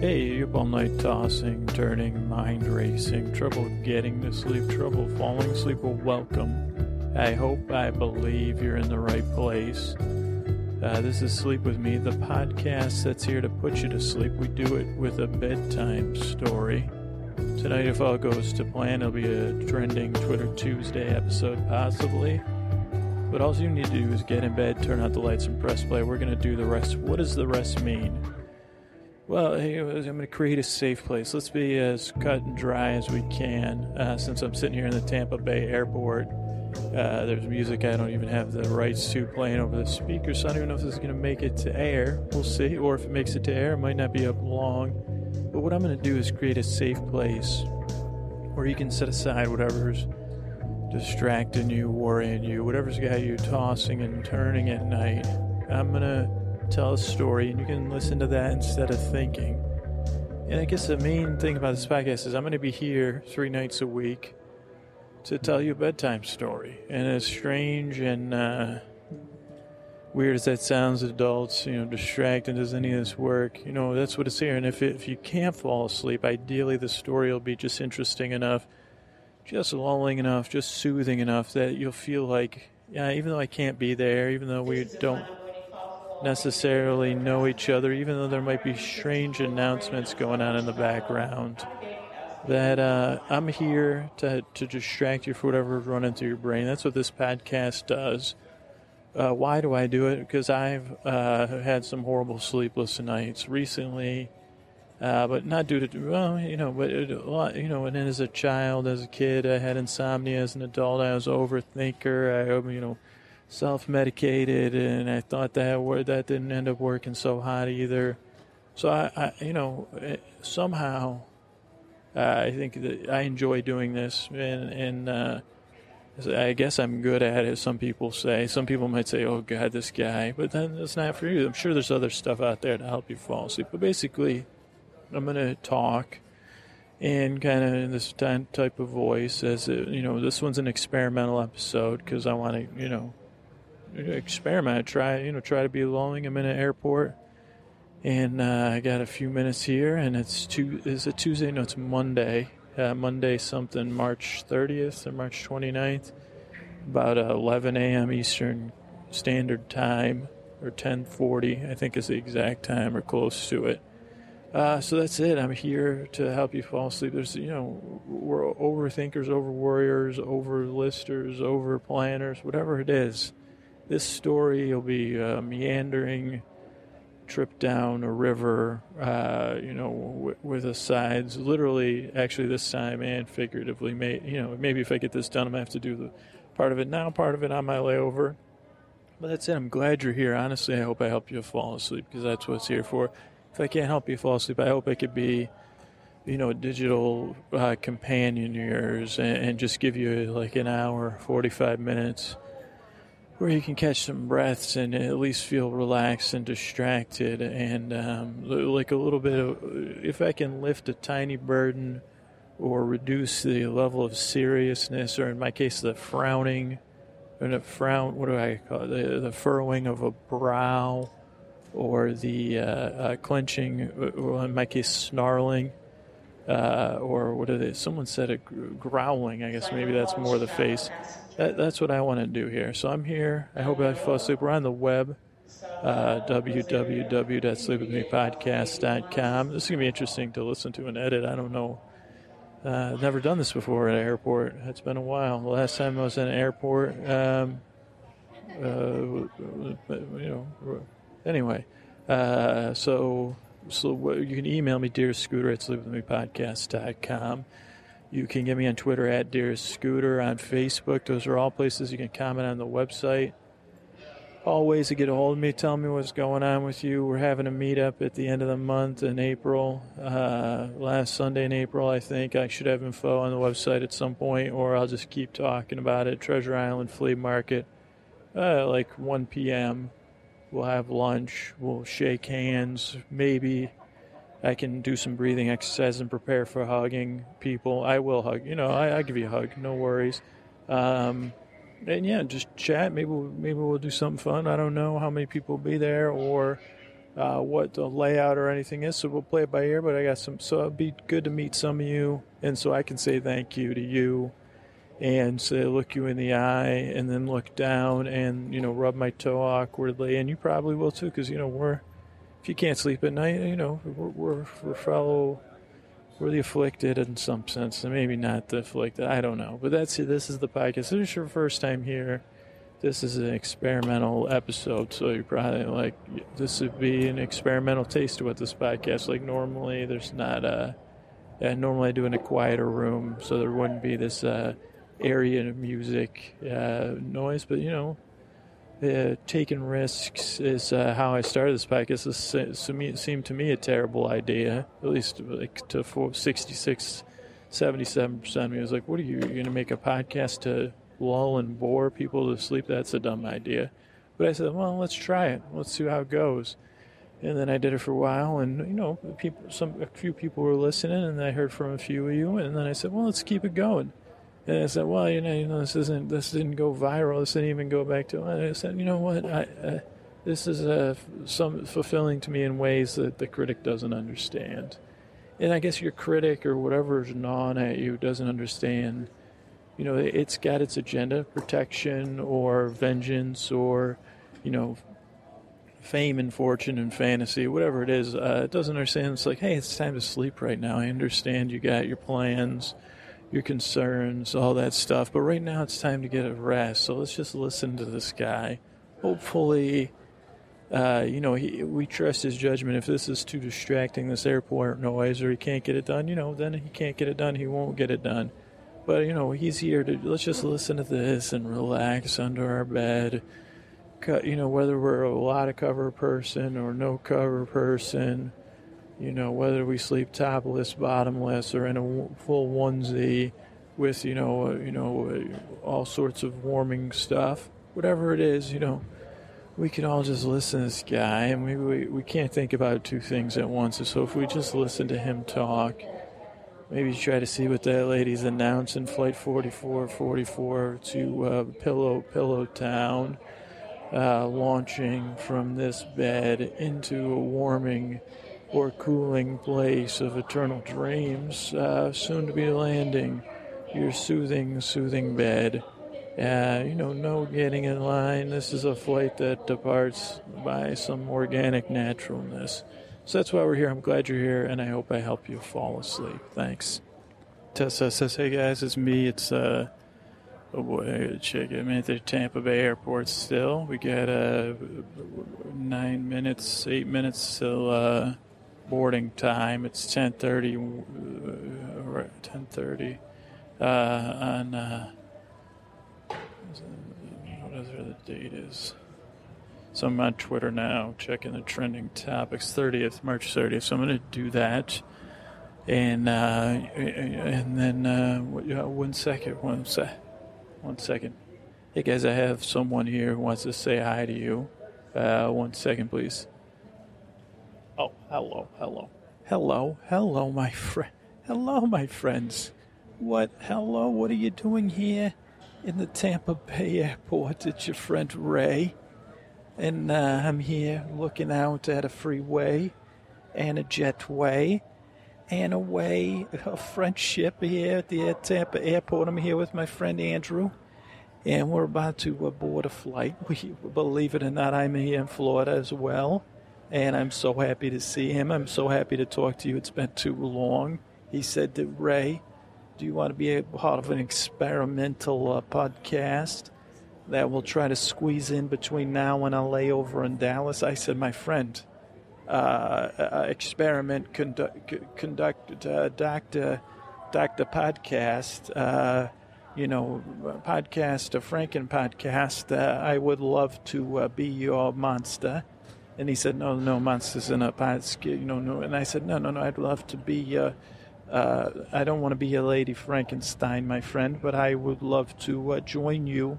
Hey, up all night tossing, turning, mind racing, trouble getting to sleep, trouble falling asleep? Well, welcome. I hope, I believe you're in the right place. Uh, this is Sleep With Me, the podcast that's here to put you to sleep. We do it with a bedtime story. Tonight, if all goes to plan, it'll be a trending Twitter Tuesday episode, possibly. But all you need to do is get in bed, turn out the lights, and press play. We're going to do the rest. What does the rest mean? Well, I'm going to create a safe place. Let's be as cut and dry as we can. Uh, since I'm sitting here in the Tampa Bay airport, uh, there's music I don't even have the rights to playing over the speaker, so I don't even know if this is going to make it to air. We'll see. Or if it makes it to air, it might not be up long. But what I'm going to do is create a safe place where you can set aside whatever's distracting you, worrying you, whatever's got you tossing and turning at night. I'm going to tell a story, and you can listen to that instead of thinking. And I guess the main thing about this podcast is I'm going to be here three nights a week to tell you a bedtime story. And as strange and uh, weird as that sounds, adults, you know, distracting, does any of this work? You know, that's what it's here. And if, it, if you can't fall asleep, ideally the story will be just interesting enough, just lulling enough, just soothing enough that you'll feel like, yeah, even though I can't be there, even though we don't necessarily know each other, even though there might be strange announcements going on in the background. That uh, I'm here to to distract you for whatever's running through your brain. That's what this podcast does. Uh, why do I do it? Because I've uh, had some horrible sleepless nights recently, uh, but not due to well, you know, but it, you know. And then as a child, as a kid, I had insomnia. As an adult, I was overthinker. I, you know, self-medicated, and I thought that that didn't end up working so hot either. So I, I you know, eh, somehow uh, I think that I enjoy doing this, and and uh, I guess I'm good at it. Some people say. Some people might say, "Oh God, this guy," but then it's not for you. I'm sure there's other stuff out there to help you fall asleep. But basically, I'm going to talk and kind of in this type of voice as it, you know this one's an experimental episode because i want to you know experiment. Try you know try to be lulling. I'm in an airport, and uh, I got a few minutes here, and it's two. Is it Tuesday? No, it's Monday. Uh, Monday something, March 30th or March 29th, about uh, 11 a.m. Eastern Standard Time or 10:40, I think is the exact time or close to it. Uh, so that's it. I'm here to help you fall asleep. There's, you know, we're overthinkers, over warriors, over listers, over planners, whatever it is this story will be a meandering trip down a river, uh, you know, w- with the sides, literally, actually this time and figuratively. May, you know, maybe if I get this done, I'm gonna have to do the part of it now, part of it on my layover. But that's it. I'm glad you're here. Honestly, I hope I help you fall asleep because that's what it's here for. If I can't help you fall asleep, I hope I could be, you know, a digital uh, companion of yours and, and just give you like an hour, 45 minutes where you can catch some breaths and at least feel relaxed and distracted. And um, like a little bit of if i can lift a tiny burden or reduce the level of seriousness or in my case the frowning and a frown what do i call it? The, the furrowing of a brow or the uh, uh, clenching or in my case snarling uh, or what are they? Someone said it growling i guess maybe that's more the face that, that's what I want to do here. So I'm here. I hope I fall asleep. We're on the web, uh, www.sleepwithmepodcast.com. This is going to be interesting to listen to and edit. I don't know. Uh, never done this before at an airport. It's been a while. The last time I was in an airport, um, uh, you know, anyway. Uh, so, so you can email me, dear scooter at sleepwithmepodcast.com. You can get me on Twitter at Dearest Scooter, on Facebook. Those are all places you can comment on the website. All ways to get a hold of me. Tell me what's going on with you. We're having a meetup at the end of the month in April. Uh, last Sunday in April, I think. I should have info on the website at some point, or I'll just keep talking about it. Treasure Island Flea Market, uh, like 1 p.m. We'll have lunch. We'll shake hands. Maybe I can do some breathing exercise and prepare for hugging people. I will hug. You know, I, I give you a hug. No worries. Um, and yeah, just chat. Maybe we'll, maybe we'll do something fun. I don't know how many people will be there, or uh, what the layout or anything is, so we'll play it by ear. But I got some, so it'd be good to meet some of you, and so I can say thank you to you, and say look you in the eye, and then look down, and you know rub my toe awkwardly, and you probably will too, because you know we're if you can't sleep at night, you know we're we're, we're fellow. We're the afflicted in some sense, and maybe not the afflicted. I don't know, but that's. This is the podcast. This is your first time here this is an experimental episode, so you're probably like, this would be an experimental taste of what this podcast. Like normally, there's not a. Normally, I do in a quieter room, so there wouldn't be this uh, area of music uh, noise. But you know, uh, taking risks is uh, how I started this podcast. This seemed to me a terrible idea, at least like to 66, 77 percent of me was like, "What are you, you going to make a podcast to?" lull and bore people to sleep, that's a dumb idea. But I said, well, let's try it. Let's see how it goes. And then I did it for a while, and you know, people, some a few people were listening, and I heard from a few of you, and then I said, well, let's keep it going. And I said, well, you know, you know, this isn't, this didn't go viral. This didn't even go back to. And I said, you know what, I, uh, this is uh, some fulfilling to me in ways that the critic doesn't understand. And I guess your critic or whatever's gnawing at you doesn't understand you know, it's got its agenda, protection or vengeance or, you know, fame and fortune and fantasy, whatever it is. Uh, it doesn't understand. It's like, hey, it's time to sleep right now. I understand you got your plans, your concerns, all that stuff. But right now it's time to get a rest. So let's just listen to this guy. Hopefully, uh, you know, he, we trust his judgment. If this is too distracting, this airport noise, or he can't get it done, you know, then he can't get it done. He won't get it done. But you know, he's here to let's just listen to this and relax under our bed. You know, whether we're a lot of cover person or no cover person, you know, whether we sleep topless, bottomless, or in a full onesie with you know, uh, you know, uh, all sorts of warming stuff, whatever it is, you know, we can all just listen to this guy, and we, we we can't think about two things at once. So if we just listen to him talk maybe try to see what that lady's announcing flight 4444 to uh, pillow pillow town uh, launching from this bed into a warming or cooling place of eternal dreams uh, soon to be landing your soothing soothing bed uh, you know no getting in line this is a flight that departs by some organic naturalness so that's why we're here. I'm glad you're here, and I hope I help you fall asleep. Thanks. Tessa says, "Hey guys, it's me. It's uh, oh boy, check it. I'm at the Tampa Bay airport still. We got uh, nine minutes, eight minutes till uh, boarding time. It's 10:30. Uh, 10:30 uh, on uh, whatever the date is." So I'm on Twitter now, checking the trending topics. 30th, March 30th. So I'm going to do that, and uh, and then uh, one second, one sec, one second. Hey guys, I have someone here who wants to say hi to you. Uh, one second, please. Oh, hello, hello, hello, hello, my friend. Hello, my friends. What? Hello, what are you doing here in the Tampa Bay airport? It's your friend Ray and uh, I'm here looking out at a freeway and a jetway and a way, a French ship here at the Tampa airport. I'm here with my friend Andrew, and we're about to board a flight. We, believe it or not, I'm here in Florida as well, and I'm so happy to see him. I'm so happy to talk to you. It's been too long. He said to Ray, Do you want to be a part of an experimental uh, podcast? that will try to squeeze in between now and a layover in Dallas. I said, my friend, uh, uh, experiment conduct, conduct uh, doctor, doctor podcast, uh, you know, podcast, a Franken podcast. Uh, I would love to uh, be your monster. And he said, no, no, monsters in a podcast, you know, no. And I said, no, no, no, I'd love to be, uh, I don't want to be a Lady Frankenstein, my friend, but I would love to join you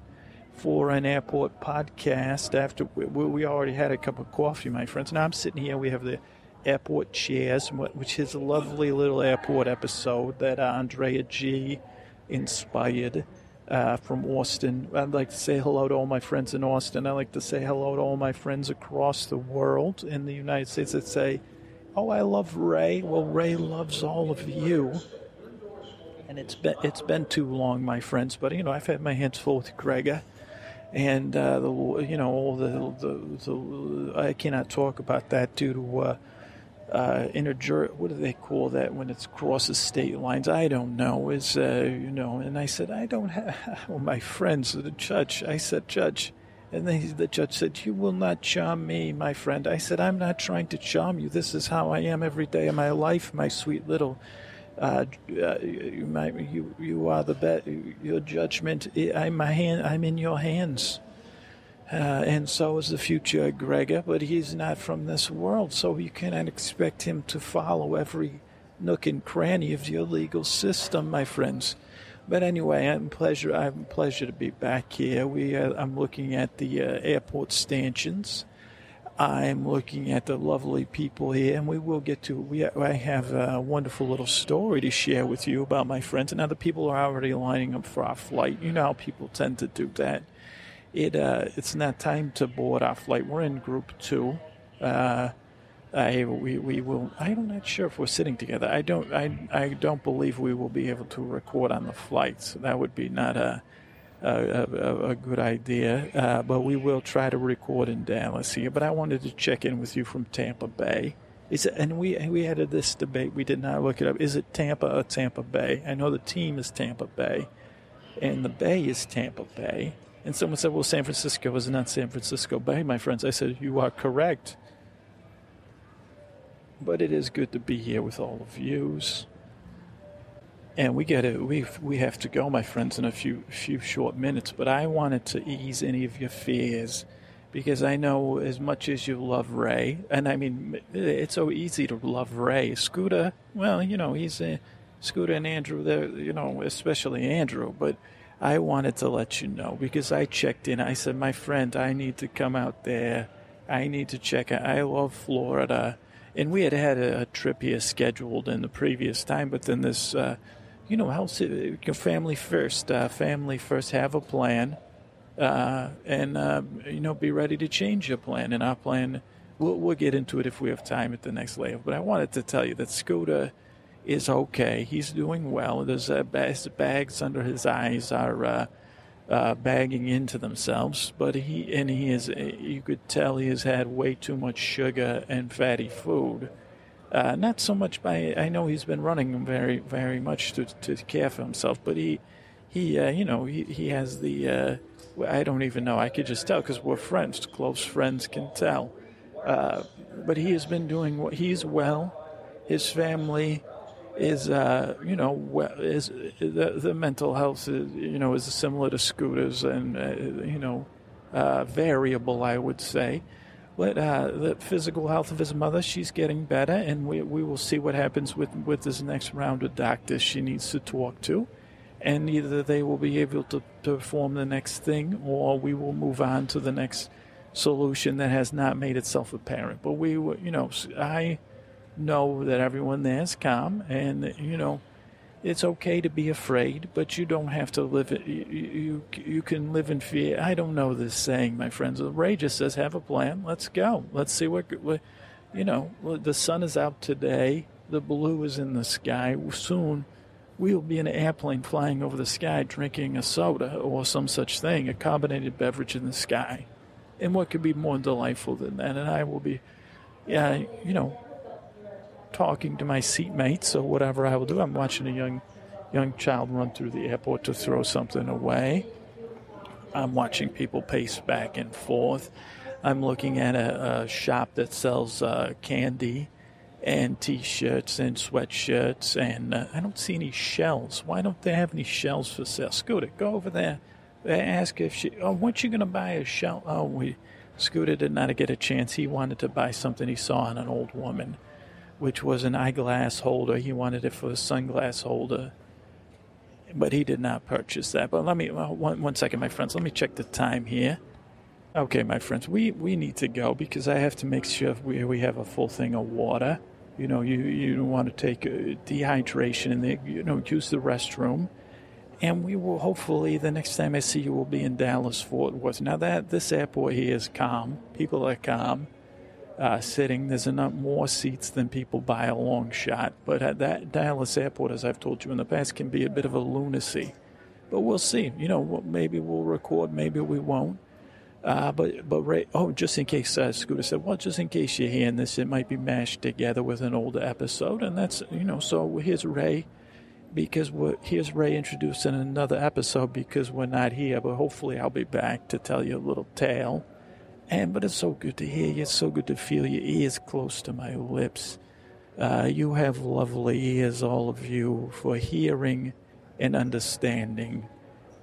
for an airport podcast after we, we, already had a cup of coffee, my friends. Now I'm sitting here. We have the airport chairs, which is a lovely little airport episode that Andrea G inspired. Uh, from Austin. I'd like to say hello to all my friends in Austin. I'd like to say hello to all my friends across the world in the United States that say, Oh, I love Ray. Well, Ray loves all of you. And it's been it's been too long, my friends. But you know, I've had my hands full with Gregor, and uh, the you know all the, the, the I cannot talk about that due to uh, uh, interjur. What do they call that when it crosses state lines? I don't know. Is uh, you know? And I said I don't have. Well, my friends, the judge. I said, Judge, and then the judge said, You will not charm me, my friend. I said, I'm not trying to charm you. This is how I am every day of my life, my sweet little uh, uh, you, my, you, you are the best. Your judgment, I'm my hand. I'm in your hands, uh, and so is the future Gregor. But he's not from this world, so you cannot expect him to follow every nook and cranny of your legal system, my friends. But anyway, I'm pleasure. I'm pleasure to be back here. We, uh, I'm looking at the uh, airport stanchions I'm looking at the lovely people here, and we will get to. We I have a wonderful little story to share with you about my friends, and now the people are already lining up for our flight. You know how people tend to do that. It uh, it's not time to board our flight. We're in group two. Uh, I we, we will. I'm not sure if we're sitting together. I don't. I I don't believe we will be able to record on the flight. So that would be not a a, a, a good idea. Uh, but we will try to record in Dallas here. But I wanted to check in with you from Tampa Bay. Is it, and we we had this debate. We did not look it up. Is it Tampa or Tampa Bay? I know the team is Tampa Bay, and the Bay is Tampa Bay. And someone said, "Well, San Francisco is not San Francisco Bay, my friends." I said, "You are correct." But it is good to be here with all of yous and we get it. We we have to go, my friends, in a few few short minutes. But I wanted to ease any of your fears because I know as much as you love Ray, and I mean it's so easy to love Ray. Scooter, well, you know he's a Scooter and Andrew. They're you know especially Andrew, but. I wanted to let you know because I checked in. I said, my friend, I need to come out there. I need to check out. I love Florida. And we had had a, trip here scheduled in the previous time, but then this uh, you know, how family first. Uh, family first. Have a plan, uh, and uh, you know, be ready to change your plan. And our plan, we'll, we'll get into it if we have time at the next layer. But I wanted to tell you that Scooter is okay. He's doing well. His, uh, bags under his eyes are uh, uh, bagging into themselves, but he and he is. You could tell he has had way too much sugar and fatty food uh, not so much by I know he's been running very very much to to care for himself, but he he uh, you know he he has the uh, I don't even know I could just tell because we're friends, close friends can tell. Uh, but he has been doing what he's well. His family is uh, you know is the the mental health is, you know is similar to Scooter's and uh, you know variable I would say But uh, the physical health of his mother. She's getting better, and we, we will see what happens with with this next round of doctors she needs to talk to, and either they will be able to, to perform the next thing, or we will move on to the next solution that has not made itself apparent. But we, you know, I know that everyone there is calm, and you know it's okay to be afraid, but you don't have to live it. You, you, you can live in fear. I don't know this saying, my friends. Ray just says, have a plan. Let's go. Let's see what, what you know, the sun is out today. The blue is in the sky. Soon we'll be in an airplane flying over the sky drinking a soda or some such thing, a carbonated beverage in the sky. And what could be more delightful than that? And I will be, yeah, you know, talking to my seatmates or whatever I will do. I'm watching a young young child run through the airport to throw something away. I'm watching people pace back and forth. I'm looking at a, a shop that sells uh, candy and t-shirts and sweatshirts, and uh, I don't see any shells. Why don't they have any shells for sale? Scooter, go over there. Ask if she. Oh, weren't you going to buy a shell? Oh, we. Scooter did not get a chance. He wanted to buy something he saw on an old woman which was an eyeglass holder. He wanted it for a sunglass holder, but he did not purchase that. But let me one, one second, my friends. Let me check the time here. Okay, my friends, we, we need to go because I have to make sure we, we have a full thing of water. You know, you, you don't want to take uh, dehydration and you know use the restroom. and we will hopefully the next time I see you will be in Dallas Fort Worth. Now that this airport here is calm, people are calm, uh, sitting. There's enough more seats than people by a long shot. But at that Dallas airport, as I've told you in the past, can be a bit of a lunacy. But we'll see. You know, maybe we'll record, maybe we won't. Uh, but but Ray, oh, just in case, uh, Scooter said, well, just in case you're hearing this, it might be mashed together with an older episode, and that's you know. So here's Ray, because we're, here's Ray introduced in another episode because we're not here, but hopefully I'll be back to tell you a little tale. And but it's so good to hear you. It's so good to feel your ears close to my lips. Uh, you have lovely ears, all of you, for hearing and understanding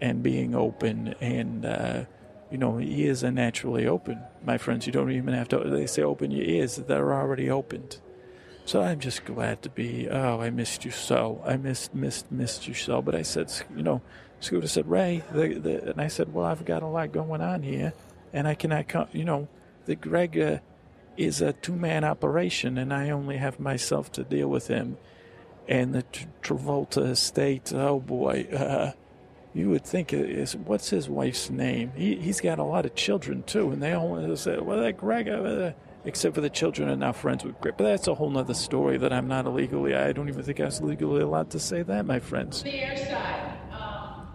and being open and. Uh, you know, ears are naturally open, my friends. You don't even have to, they say open your ears, they're already opened. So I'm just glad to be, oh, I missed you so. I missed, missed, missed you so. But I said, you know, Scooter said, Ray, the, the, and I said, well, I've got a lot going on here, and I cannot come, you know, the Greg uh, is a two man operation, and I only have myself to deal with him. And the Travolta estate, oh boy, uh, you would think is what's his wife's name? He he's got a lot of children too, and they all say, "Well, that Greg," uh, except for the children are now friends with Greg. But that's a whole other story that I'm not illegally. I don't even think I was legally allowed to say that, my friends. The airside. Um,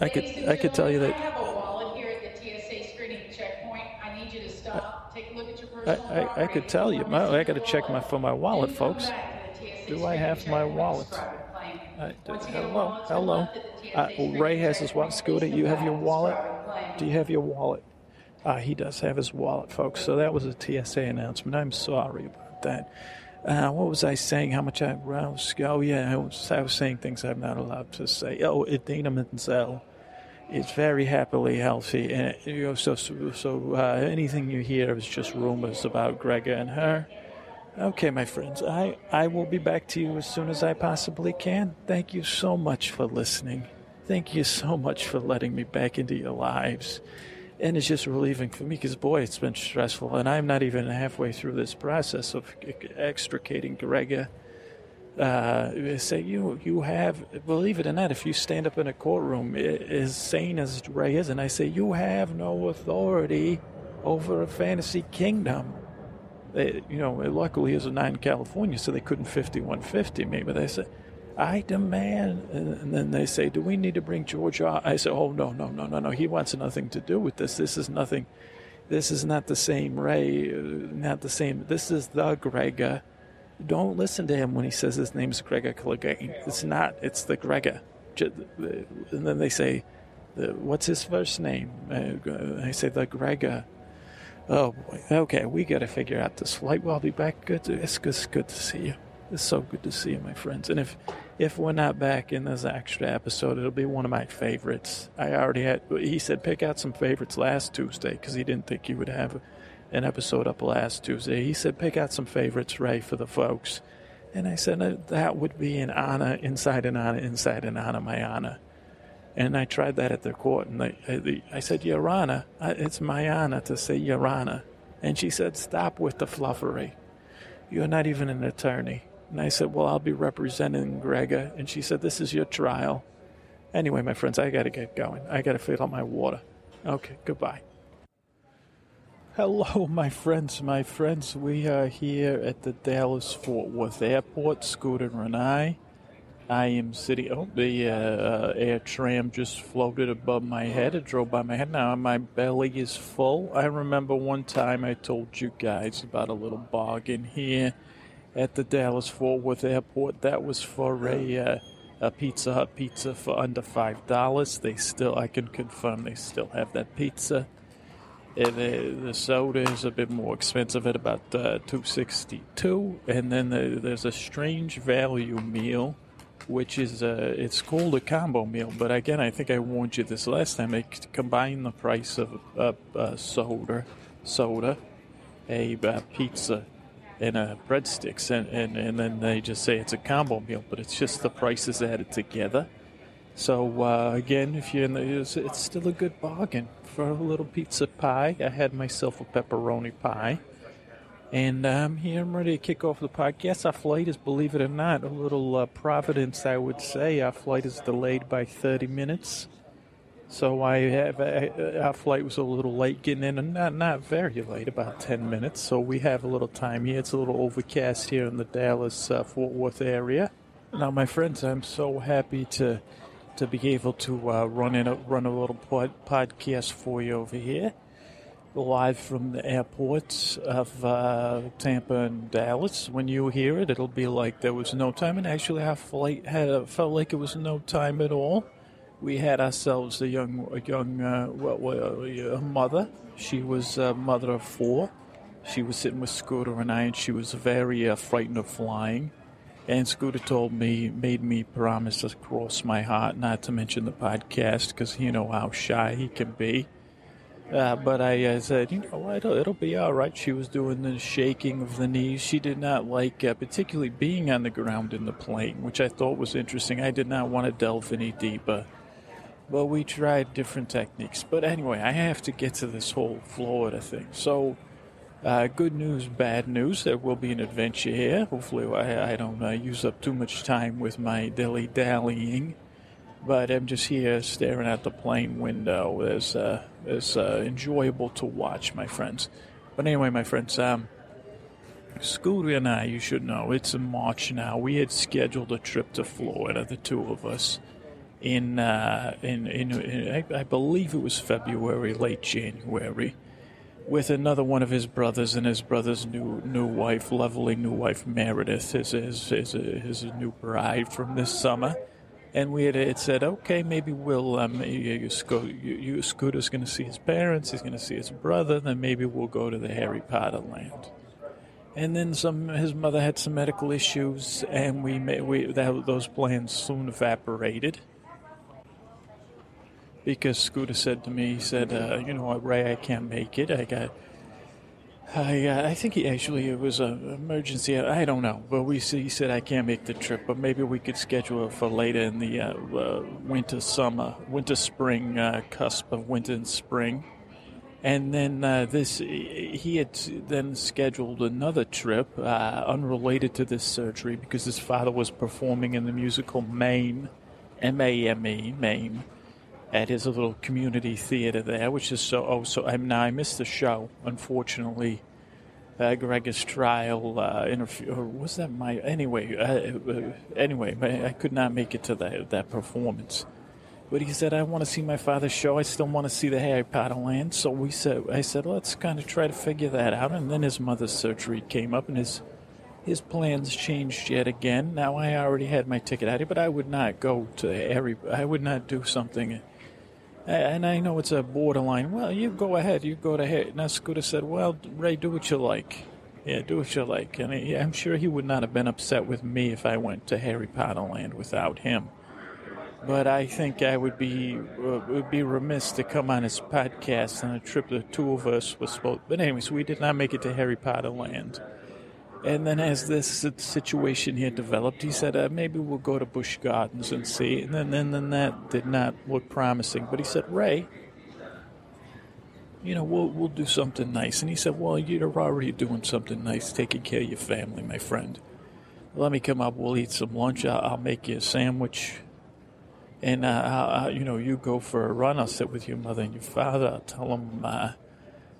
I could I could tell you that. I have a wallet here at the TSA screening checkpoint. I need you to stop. I, Take a look at your personal I, I, I could tell you. My, I got to check my for my wallet, folks. Do I have my wallet? Hello, hello. Uh, Ray has his wallet. Scooter, you have your wallet? Do you have your wallet? Uh, he does have his wallet, folks. So that was a TSA announcement. I'm sorry about that. Uh, what was I saying? How much I was? Oh, yeah, I was, I was saying things I'm not allowed to say. Oh, Idina Menzel is very happily healthy. And, you know, so so, so uh, anything you hear is just rumors about Gregor and her. Okay, my friends, I, I will be back to you as soon as I possibly can. Thank you so much for listening. Thank you so much for letting me back into your lives. And it's just relieving for me because, boy, it's been stressful. And I'm not even halfway through this process of extricating Gregor. Uh, say you you have believe it or not, if you stand up in a courtroom, as sane as Ray is, and I say you have no authority over a fantasy kingdom. They, you know, luckily was a nine California, so they couldn't 5150 me. But they said, I demand. And then they say, Do we need to bring George? I said, Oh, no, no, no, no, no. He wants nothing to do with this. This is nothing. This is not the same Ray, uh, not the same. This is the Gregor. Don't listen to him when he says his name's Gregor Clegane. It's not. It's the Gregor. And then they say, What's his first name? Uh, I say, The Gregor. Oh boy. Okay, we got to figure out this flight. Well, I'll be back. Good. To, it's, it's good to see you. It's so good to see you, my friends. And if if we're not back in this extra episode, it'll be one of my favorites. I already had. He said pick out some favorites last Tuesday because he didn't think you would have an episode up last Tuesday. He said pick out some favorites, Ray, for the folks. And I said that would be an honor, inside an honor, inside an honor, my honor. And I tried that at the court, and they, I said, Your Honor, it's my honor to say Your Honor. And she said, Stop with the fluffery. You're not even an attorney. And I said, Well, I'll be representing Gregor. And she said, This is your trial. Anyway, my friends, I got to get going. I got to fill up my water. Okay, goodbye. Hello, my friends, my friends. We are here at the Dallas Fort Worth Airport, Scooter and I. I am sitting. Oh, the uh, uh, air tram just floated above my head. It drove by my head. Now my belly is full. I remember one time I told you guys about a little bargain here at the Dallas Fort Worth Airport. That was for a, uh, a Pizza Hut pizza for under five dollars. They still, I can confirm, they still have that pizza. And the, soda is a bit more expensive at about uh, two sixty two. And then the, there's a strange value meal which is uh, it's called a combo meal. But again, I think I warned you this last time. They combine the price of a, a soda, soda, a, a pizza, and a breadsticks, and, and and then they just say it's a combo meal. But it's just the prices added together. So uh, again, if you're in the, it's, it's still a good bargain for a little pizza pie. I had myself a pepperoni pie And I'm here. I'm ready to kick off the podcast. Our flight is, believe it or not, a little uh, providence, I would say. Our flight is delayed by 30 minutes. So I have uh, our flight was a little late getting in, and not not very late, about 10 minutes. So we have a little time here. It's a little overcast here in the Dallas uh, Fort Worth area. Now, my friends, I'm so happy to to be able to uh, run in a, run a little pod, podcast for you over here, live from the airports of uh, Tampa and Dallas. When you hear it, it'll be like there was no time, and actually, our flight had felt like it was no time at all. We had ourselves a young a young uh, well, a mother. She was a mother of four. She was sitting with Scooter and I, and she was very uh, frightened of flying and Scooter told me, made me promise to cross my heart not to mention the podcast because you know how shy he can be. Uh, but I uh, said, you know, it'll, it'll be all right. She was doing the shaking of the knees. She did not like, uh, particularly being on the ground in the plane, which I thought was interesting. I did not want to delve any deeper. But we tried different techniques. But anyway, I have to get to this whole Florida thing. So uh, good news, bad news. There will be an adventure here. Hopefully, I, I don't uh, use up too much time with my dilly dallying. But I'm just here staring at the plane window. It's, uh, it's uh, enjoyable to watch, my friends. But anyway, my friends, um, Scooter and I, you should know, it's in March now. We had scheduled a trip to Florida, the two of us, in, uh, in, in, in I, I believe it was February, late January with another one of his brothers and his brother's new new wife, lovely new wife Meredith, his his his, his new bride from this summer. And we had, said, okay, maybe we'll um, you, you, you, you Scooter's going to see his parents, he's going to see his brother, then maybe we'll go to the Harry Potter land. And then some, his mother had some medical issues, and we, we that, those plans soon evaporated because Scooter said to me, he said, uh, you know what, Ray, I can't make it. I got, I, uh, I think he actually, it was an emergency. I don't know, but we he said I can't make the trip, but maybe we could schedule it for later in the uh, uh winter, summer, winter, spring uh, cusp of winter and spring. And then uh, this, he had then scheduled another trip unrelated to this surgery because his father was performing in the musical Mame, M A M E, Mame at his little community theater there, which is so. Oh, so I'm now I missed the show, unfortunately. Uh, Gregor's trial uh, interview, was that my anyway? Uh, uh anyway, I could not make it to that that performance. But he said, "I want to see my father's show. I still want to see the Harry Potter land." So we said, "I said, let's kind of try to figure that out." And then his mother's surgery came up, and his his plans changed yet again. Now I already had my ticket out, here, but I would not go to Harry. I would not do something and I know it's a borderline. Well, you go ahead. You go ahead. Now Scooter said, "Well, Ray, do what you like. Yeah, do what you like." And he, I'm sure he would not have been upset with me if I went to Harry Potter Land without him. But I think I would be uh, would be remiss to come on his podcast on a trip the two of us were supposed. But anyways, we did not make it to Harry Potter Land. And then, as this situation here developed, he said, uh, maybe we'll go to Busch Gardens and see. And then, then, then that did not look promising. But he said, Ray, you know, we'll, we'll do something nice. And he said, well, you're already doing something nice, taking care of your family, my friend. Let me come up. We'll eat some lunch. I'll, I'll make you a sandwich. And, uh, I'll, you know, you go for a run. I'll sit with your mother and your father. I'll tell them, uh,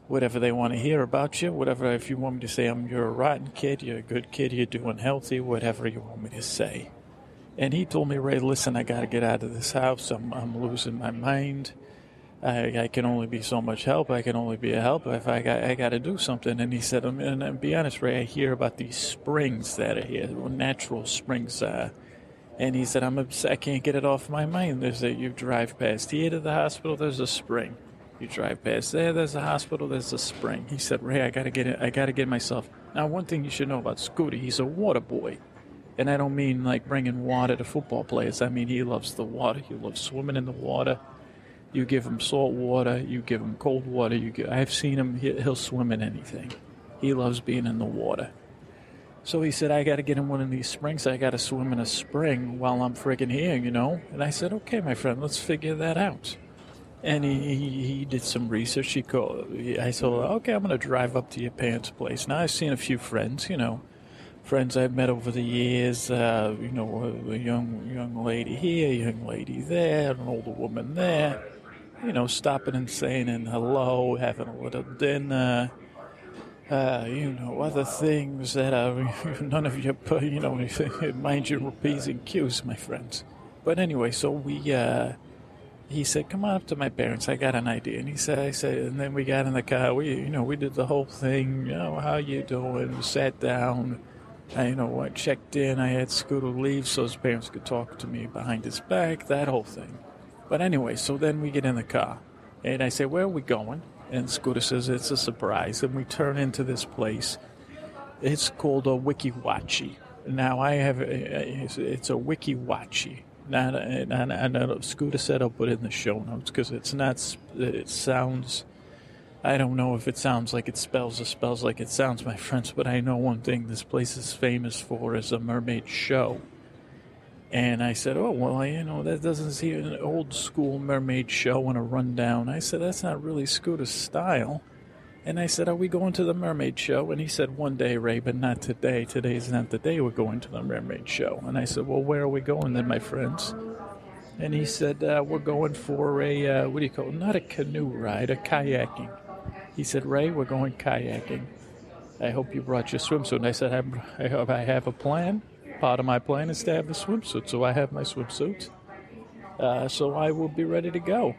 whatever they want to hear about you, whatever, if you want me to say I'm you're a rotten kid, you're a good kid, you're doing healthy, whatever you want me to say. And he told me, Ray, listen, I got to get out of this house. I'm, I'm losing my mind. I, I can only be so much help. I can only be a help if I got, I got to do something. And he said, and, and be honest, Ray, I hear about these springs that are here, natural springs. Uh, and he said, I'm. I can't get it off my mind. There's a, you drive past here to the hospital, there's a spring. You drive past there. There's a hospital. There's a spring. He said, "Ray, I gotta get it. I gotta get myself." Now, one thing you should know about Scooty, he's a water boy, and I don't mean like bringing water to football players. I mean he loves the water. He loves swimming in the water. You give him salt water. You give him cold water. You give, I've seen him. He'll swim in anything. He loves being in the water. So he said, I got to get in one of these springs. I got to swim in a spring while I'm friggin' here, you know? And I said, okay, my friend, let's figure that out. And he, he, he did some research. He called. I said, "Okay, I'm going to drive up to your parents' place." Now I've seen a few friends, you know, friends I've met over the years. Uh, you know, a, a young young lady here, a young lady there, an older woman there. You know, stopping and saying and hello, having a little dinner. Uh, you know, other things that are none of your, you know, mind your p's and q's, my friends. But anyway, so we. Uh, he said, "Come on up to my parents. I got an idea." And he said, "I said," and then we got in the car. We, you know, we did the whole thing. You know, how you doing? We sat down. I, you know, I checked in. I had Scooter leave so his parents could talk to me behind his back. That whole thing. But anyway, so then we get in the car, and I say, "Where are we going?" And Scooter says, "It's a surprise." And we turn into this place. It's called a Weeki Wachee. Now I have it's a Weeki Not, and Scooter said I'll put it in the show notes because it's not. It sounds. I don't know if it sounds like it spells or spells like it sounds, my friends. But I know one thing: this place is famous for is a mermaid show. And I said, "Oh well, you know that doesn't seem an old school mermaid show and a rundown." I said, "That's not really Scooter's style." And I said, Are we going to the mermaid show? And he said, One day, Ray, but not today. Today's not the day we're going to the mermaid show. And I said, Well, where are we going then, my friends? And he said, uh, We're going for a, uh, what do you call it? Not a canoe ride, a kayaking. He said, Ray, we're going kayaking. I hope you brought your swimsuit. And I said, I hope I have a plan. Part of my plan is to have the swimsuit. So I have my swimsuit. Uh, so I will be ready to go.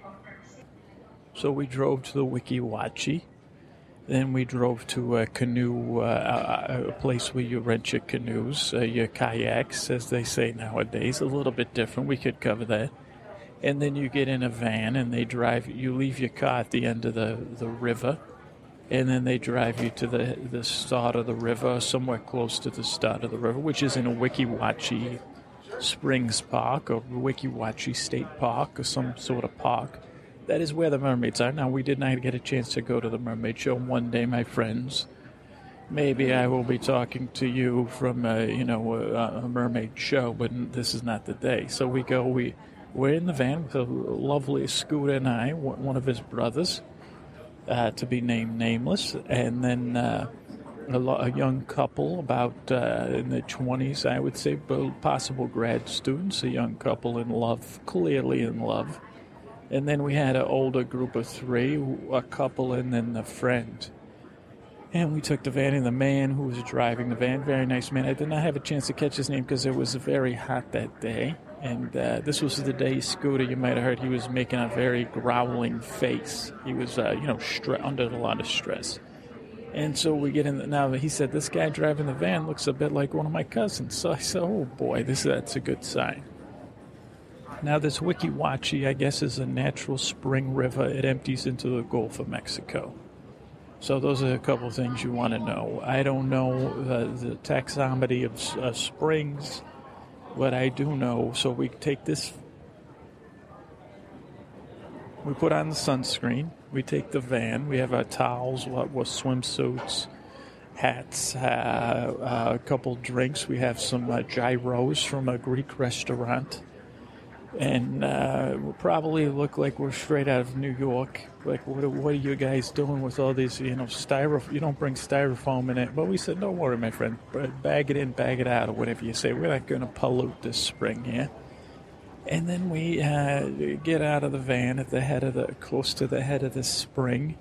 So we drove to the Weeki Wachee then we drove to a canoe, uh, a place where you rent your canoes, uh, your kayaks, as they say nowadays. A little bit different. We could cover that. And then you get in a van and they drive. You leave your car at the end of the, the river, and then they drive you to the the start of the river, somewhere close to the start of the river, which is in a Weeki Wachee Springs Park or Weeki Wachee State Park or some sort of park that is where the mermaids are. Now, we did not get a chance to go to the mermaid show one day, my friends. Maybe I will be talking to you from, a, you know, a, a mermaid show, but this is not the day. So we go, we, we're in the van with a lovely Scooter and I, one of his brothers, uh, to be named nameless, and then uh, a, a, young couple, about uh, in the 20s, I would say, possible grad students, a young couple in love, clearly in love and then we had an older group of three, a couple, and then a friend. And we took the van, and the man who was driving the van, very nice man. I did not have a chance to catch his name because it was very hot that day. And uh, this was the day Scooter, you might have heard, he was making a very growling face. He was, uh, you know, stre- under a lot of stress. And so we get in. The, now he said, "This guy driving the van looks a bit like one of my cousins." So I said, "Oh boy, this that's a good sign." Now, this Weeki Wachee, I guess, is a natural spring river. It empties into the Gulf of Mexico. So, those are a couple of things you want to know. I don't know uh, the taxonomy of uh, springs, but I do know. So, we take this, we put on the sunscreen, we take the van, we have our towels, what was swimsuits, hats, uh, uh, a couple drinks. We have some uh, gyros from a Greek restaurant and uh, we'll probably look like we're straight out of New York. Like, what, what are you guys doing with all these, you know, styrofoam? You don't bring styrofoam in it. But we said, don't worry, my friend. Bag it in, bag it out, or whatever you say. We're not going to pollute this spring here. And then we uh, get out of the van at the head of the, close to the head of the spring,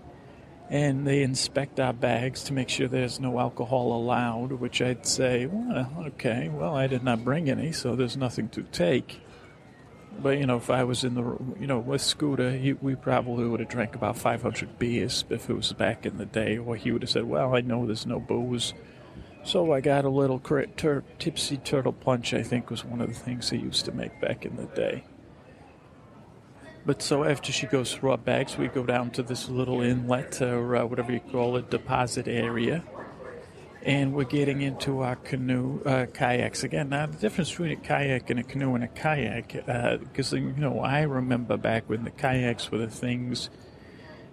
and they inspect our bags to make sure there's no alcohol allowed. Which I'd say, well, okay, well, I did not bring any, so there's nothing to take. But you know, if I was in the you know with Scooter, he, we probably would have drank about 500 beers if it was back in the day. Or he would have said, "Well, I know there's no booze." So I got a little tur- tipsy turtle punch. I think was one of the things he used to make back in the day. But so after she goes through our bags, we go down to this little inlet or uh, whatever you call it, deposit area and we're getting into our canoe uh, kayaks again. Now, the difference between a kayak and a canoe and a kayak, because uh, you know, I remember back when the kayaks were the things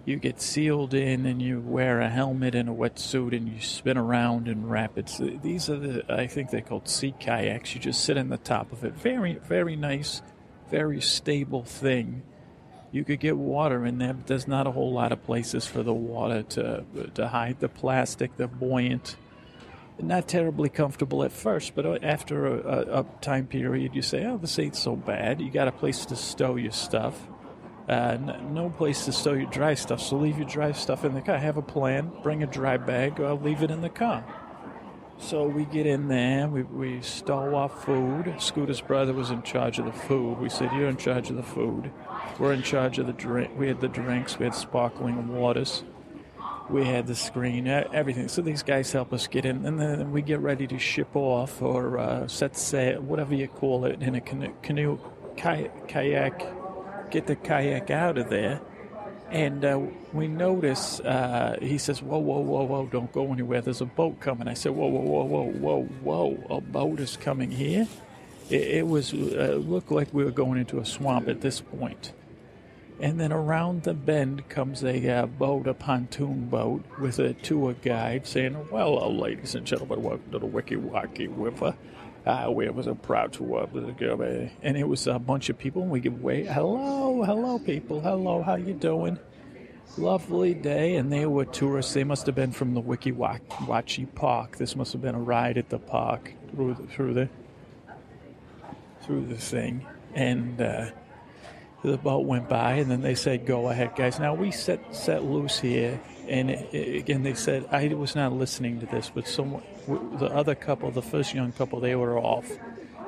you get sealed in and you wear a helmet and a wetsuit and you spin around in rapids. These are the, I think they're called sea kayaks. You just sit in the top of it. Very, very nice, very stable thing. You could get water in there, but there's not a whole lot of places for the water to to hide the plastic. They're buoyant not terribly comfortable at first, but uh, after a, a, a, time period, you say, "Oh, this ain't so bad." You got a place to stow your stuff. Uh, no place to stow your dry stuff, so leave your dry stuff in the car. Have a plan. Bring a dry bag. Or leave it in the car. So we get in there. We we stow our food. Scooter's brother was in charge of the food. We said, "You're in charge of the food. We're in charge of the drink." We had the drinks. We had sparkling waters we had the screen, everything. So these guys help us get in, and then we get ready to ship off or uh, set sail, whatever you call it, in a canoe, canoe kayak, get the kayak out of there. And uh, we notice, uh, he says, Whoa, whoa, whoa, whoa, don't go anywhere. There's a boat coming. I said, Whoa, whoa, whoa, whoa, whoa, whoa, a boat is coming here? It, it was, uh, looked like we were going into a swamp at this point. And then around the bend comes a uh, boat, a pontoon boat, with a tour guide saying, Well, uh, ladies and gentlemen, welcome to the Weeki Wachee River. Uh, we was a proud tour. And it was a bunch of people, and we give way Hello, hello, people. Hello, how you doing? Lovely day. And they were tourists. They must have been from the Weeki Wachee Park. This must have been a ride at the park through the, through the, through the thing. And, uh, the boat went by, and then they said, "Go ahead, guys." Now we set set loose here, and it, it, again they said I was not listening to this, but some the other couple, the first young couple, they were off.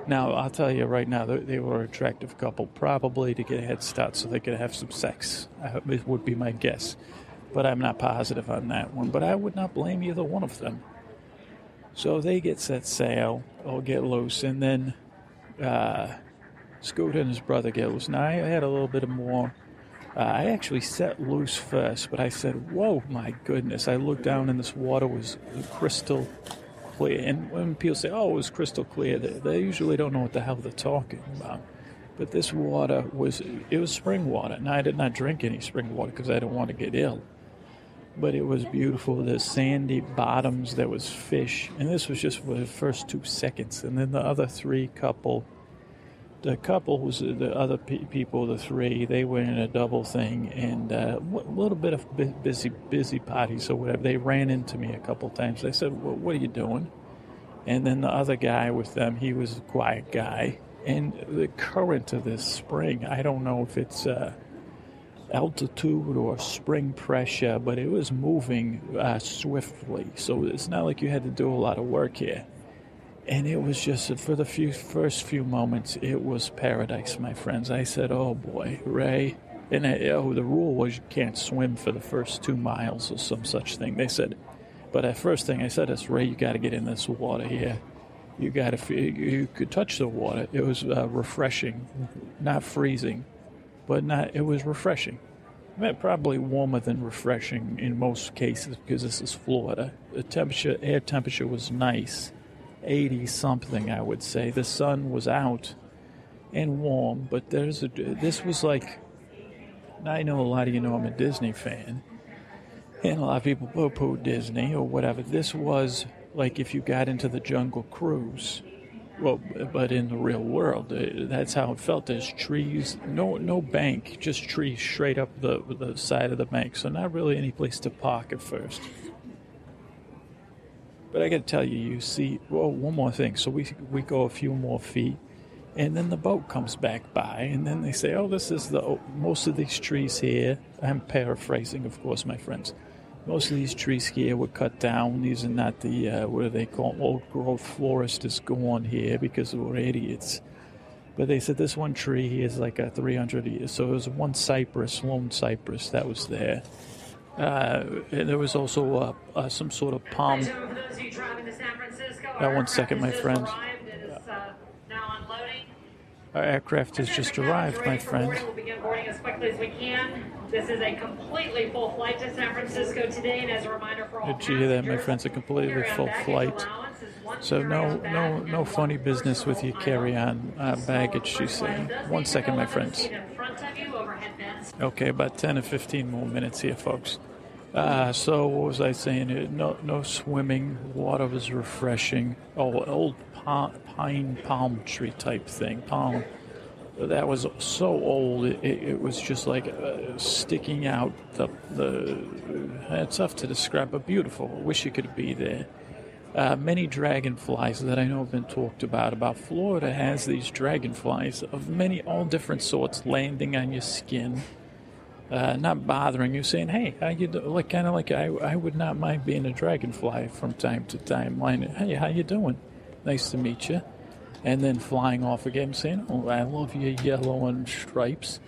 Now I'll tell you right now, they, they were an attractive couple, probably to get a head start so they could have some sex. I, It would be my guess, but I'm not positive on that one. But I would not blame either one of them. So they get set sail or get loose, and then. Uh, Scooter and his brother loose. Now I had a little bit of more. Uh, I actually set loose first, but I said, "Whoa, my goodness!" I looked down and this water was crystal clear. And when people say, "Oh, it was crystal clear," they, they usually don't know what the hell they're talking about. But this water was it was spring water. Now I did not drink any spring water because I didn't want to get ill. But it was beautiful. The sandy bottoms, there was fish, and this was just for the first two seconds. And then the other three couple the couple was the other pe- people, the three. They were in a double thing, and uh, a little bit of busy, busy parties or whatever. They ran into me a couple times. They said, well, "What are you doing?" And then the other guy with them, he was a quiet guy. And the current of this spring, I don't know if it's uh, altitude or spring pressure, but it was moving uh, swiftly. So it's not like you had to do a lot of work here and it was just for the few first few moments it was paradise my friends. I said oh boy ray. And I, oh, the rule was you can't swim for the first two miles or some such thing. They said but at first thing i said is ray you got to get in this water here. You got to you could touch the water. It was uh, refreshing not freezing but not it was refreshing. Probably warmer than refreshing in most cases because this is Florida. The temperature, air temperature was nice, 80 something, I would say. The sun was out and warm, but there's a, this was like, I know a lot of you know I'm a Disney fan, and a lot of people poo poo Disney or whatever. This was like if you got into the Jungle Cruise. Well, but in the real world, uh, that's how it felt. There's trees, no no bank, just trees straight up the the side of the bank. So not really any place to park at first. But I got to tell you, you see, well, one more thing. So we we go a few more feet, and then the boat comes back by, and then they say, "Oh, this is the oh, most of these trees here." I'm paraphrasing, of course, my friends. Most of these trees here were cut down. These are not the uh, what do they call old growth forest is gone here because we're idiots. But they said this one tree here is like a 300 years. So it was one cypress, lone cypress that was there. Uh, there was also uh, uh, some sort of palm. Uh, one second, my friend. Our aircraft has just arrived, my friend. We'll begin boarding as quickly as we can. This is a completely full flight to San Francisco today, and as a reminder for all Did you hear that, my friends? A completely full flight. So no, no, no funny business with your carry-on uh, baggage. You see. One second, my friends. Okay, about ten or fifteen more minutes here, folks. Uh, so what was I saying? No, no swimming. Water was refreshing. Oh, old pine palm tree type thing. Palm. that was so old. It, it was just like uh, sticking out. The the it's tough to describe, but beautiful. I wish you could be there. Uh, many dragonflies that I know have been talked about. About Florida has these dragonflies of many, all different sorts, landing on your skin, uh, not bothering you, saying, "Hey, how you do?" Like kind of like I, I would not mind being a dragonfly from time to time. Line, hey, how you doing? Nice to meet you and then flying off again, saying, Oh, I love your yellow and stripes.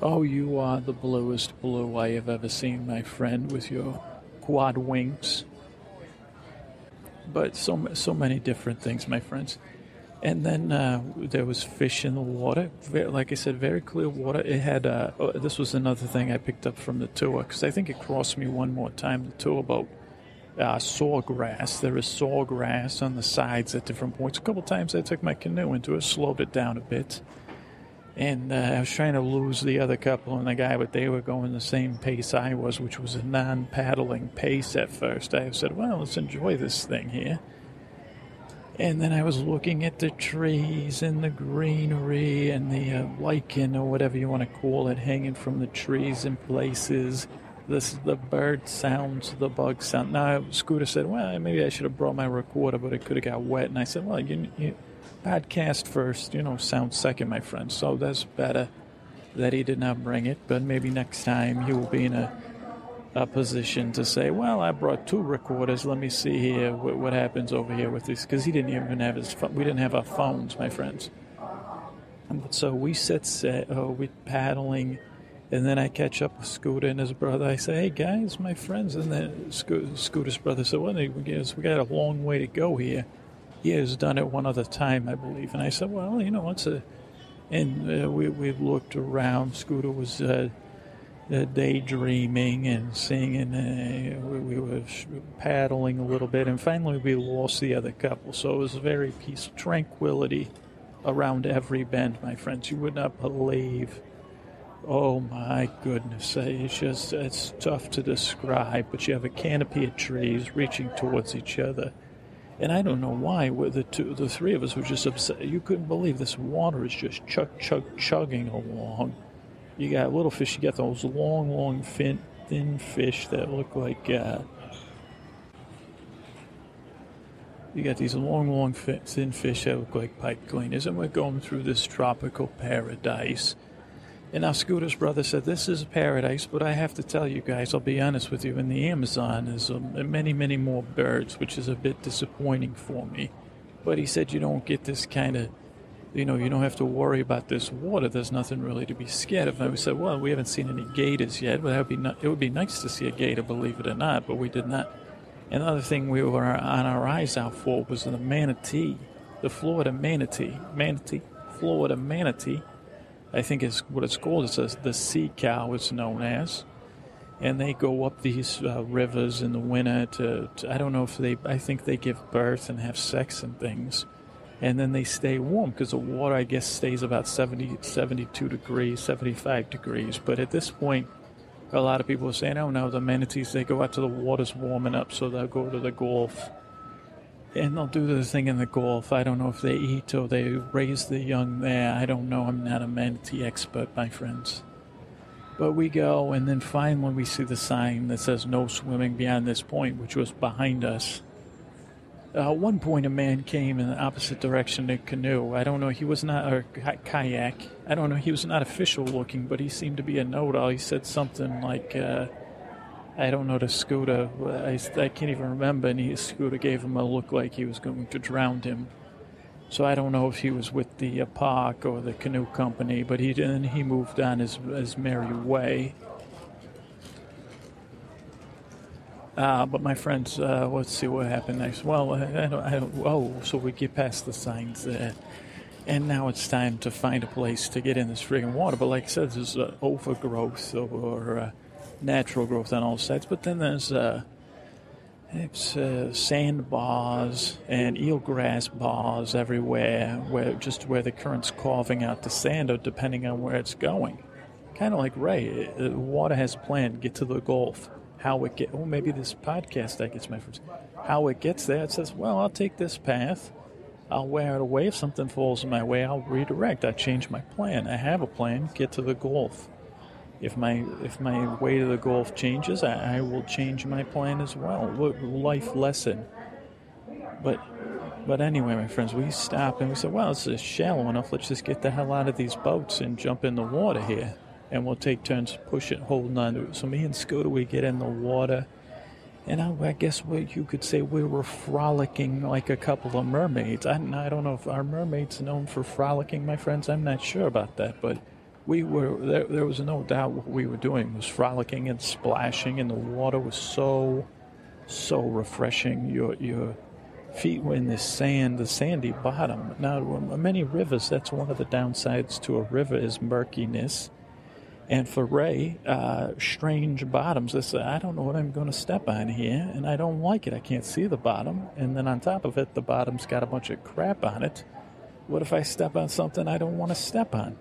Oh, you are the bluest blue I have ever seen, my friend, with your quad wings. But so, so many different things, my friends. And then uh, there was fish in the water. Like I said, very clear water. It had, uh, oh, this was another thing I picked up from the tour, because I think it crossed me one more time, the tour boat uh, sawgrass. There is sawgrass on the sides at different points. A couple times I took my canoe into it, slowed it down a bit. And uh, I was trying to lose the other couple and the guy, but they were going the same pace I was, which was a non paddling pace at first. I said, well, let's enjoy this thing here. And then I was looking at the trees and the greenery and the uh, lichen or whatever you want to call it hanging from the trees in places this the bird sounds, the bug sound. Now, Scooter said, "Well, maybe I should have brought my recorder, but it could have got wet." And I said, "Well, you, you podcast first, you know, sound second, my friend." So that's better that he did not bring it. But maybe next time he will be in a a position to say, "Well, I brought two recorders. Let me see here what, what happens over here with this," because he didn't even have his. We didn't have our phones, my friends. So we sit, set, uh, we paddling and then I catch up with Scooter and his brother. I say, "Hey guys, my friends." And then Scooter's brother said, "Well, we got a long way to go here. He has done it one other time, I believe." And I said, "Well, you know, it's a." And uh, we we looked around. Scooter was uh, uh, daydreaming and singing. Uh, we, we, were paddling a little bit, and finally we lost the other couple. So it was very peaceful, tranquility around every bend, my friends. You would not believe Oh my goodness, it's just it's tough to describe. But you have a canopy of trees reaching towards each other, and I don't know why. The two, the three of us were just upset. You couldn't believe this water is just chug chug chugging along. You got little fish. You got those long, long, fin, thin fish that look like. Uh, you got these long, long, thin fish that look like pipe cleaners, and we're going through this tropical paradise and our Scooter's brother said, This is a paradise, but I have to tell you guys, I'll be honest with you, in the Amazon is um, many, many more birds, which is a bit disappointing for me. But he said, You don't get this kind of, you know, you don't have to worry about this water. There's nothing really to be scared of. And we said, Well, we haven't seen any gators yet, but that would be not, it would be nice to see a gator, believe it or not, but we did not. Another thing we were on our eyes out for was the manatee, the Florida manatee. Manatee, Florida manatee I think is what it's called. It's a, the sea cow, it's known as. And they go up these uh, rivers in the winter to, to, I don't know if they, I think they give birth and have sex and things. And then they stay warm because the water, I guess, stays about 70, 72 degrees, 75 degrees. But at this point, a lot of people are saying, oh no, the manatees, they go out to the water's warming up, so they'll go to the Gulf and they'll do the thing in the Gulf. I don't know if they eat or they raise the young there. I don't know. I'm not a manatee expert, my friends. But we go, and then finally we see the sign that says no swimming beyond this point, which was behind us. Uh, at one point, a man came in the opposite direction a canoe. I don't know. He was not a kayak. I don't know. He was not official looking, but he seemed to be a know-it-all. He said something like. Uh, I don't know the Scooter. I, I can't even remember. And he, Scooter gave him a look like he was going to drown him. So I don't know if he was with the uh, park or the canoe company, but he then he moved on his his merry way. Uh, but my friends, uh, let's see what happened next. Well, I don't, I oh, so we get past the signs there. And now it's time to find a place to get in this friggin' water. But like I said, there's uh, overgrowth or uh, natural growth on all sides, but then there's uh, it's uh, sand bars and eelgrass bars everywhere, where just where the current's carving out the sand, or depending on where it's going. Kind of like Ray, uh, water has a plan. Get to the Gulf. How it get? Oh, maybe this podcast that gets my friends. How it gets there? It says, well, I'll take this path, I'll wear it away. If something falls in my way, I'll redirect. I change my plan. I have a plan. Get to the Gulf. If my if my way to the Gulf changes, I, I will change my plan as well. what Life lesson. But but anyway, my friends, we stop and we said, well, it's shallow enough. Let's just get the hell out of these boats and jump in the water here. And we'll take turns pushing, holding on to it. So me and Scooter, we get in the water and I, I, guess what you could say we were frolicking like a couple of mermaids. I, I don't know if our mermaids known for frolicking, my friends. I'm not sure about that, but we were there. There was no doubt what we were doing was frolicking and splashing, and the water was so, so refreshing. Your your feet were in the sand, the sandy bottom. Now, many rivers. That's one of the downsides to a river is murkiness and for Ray, uh, strange bottoms. I said, I don't know what I'm going to step on here, and I don't like it. I can't see the bottom. And then on top of it, the bottom's got a bunch of crap on it. What if I step on something I don't want to step on?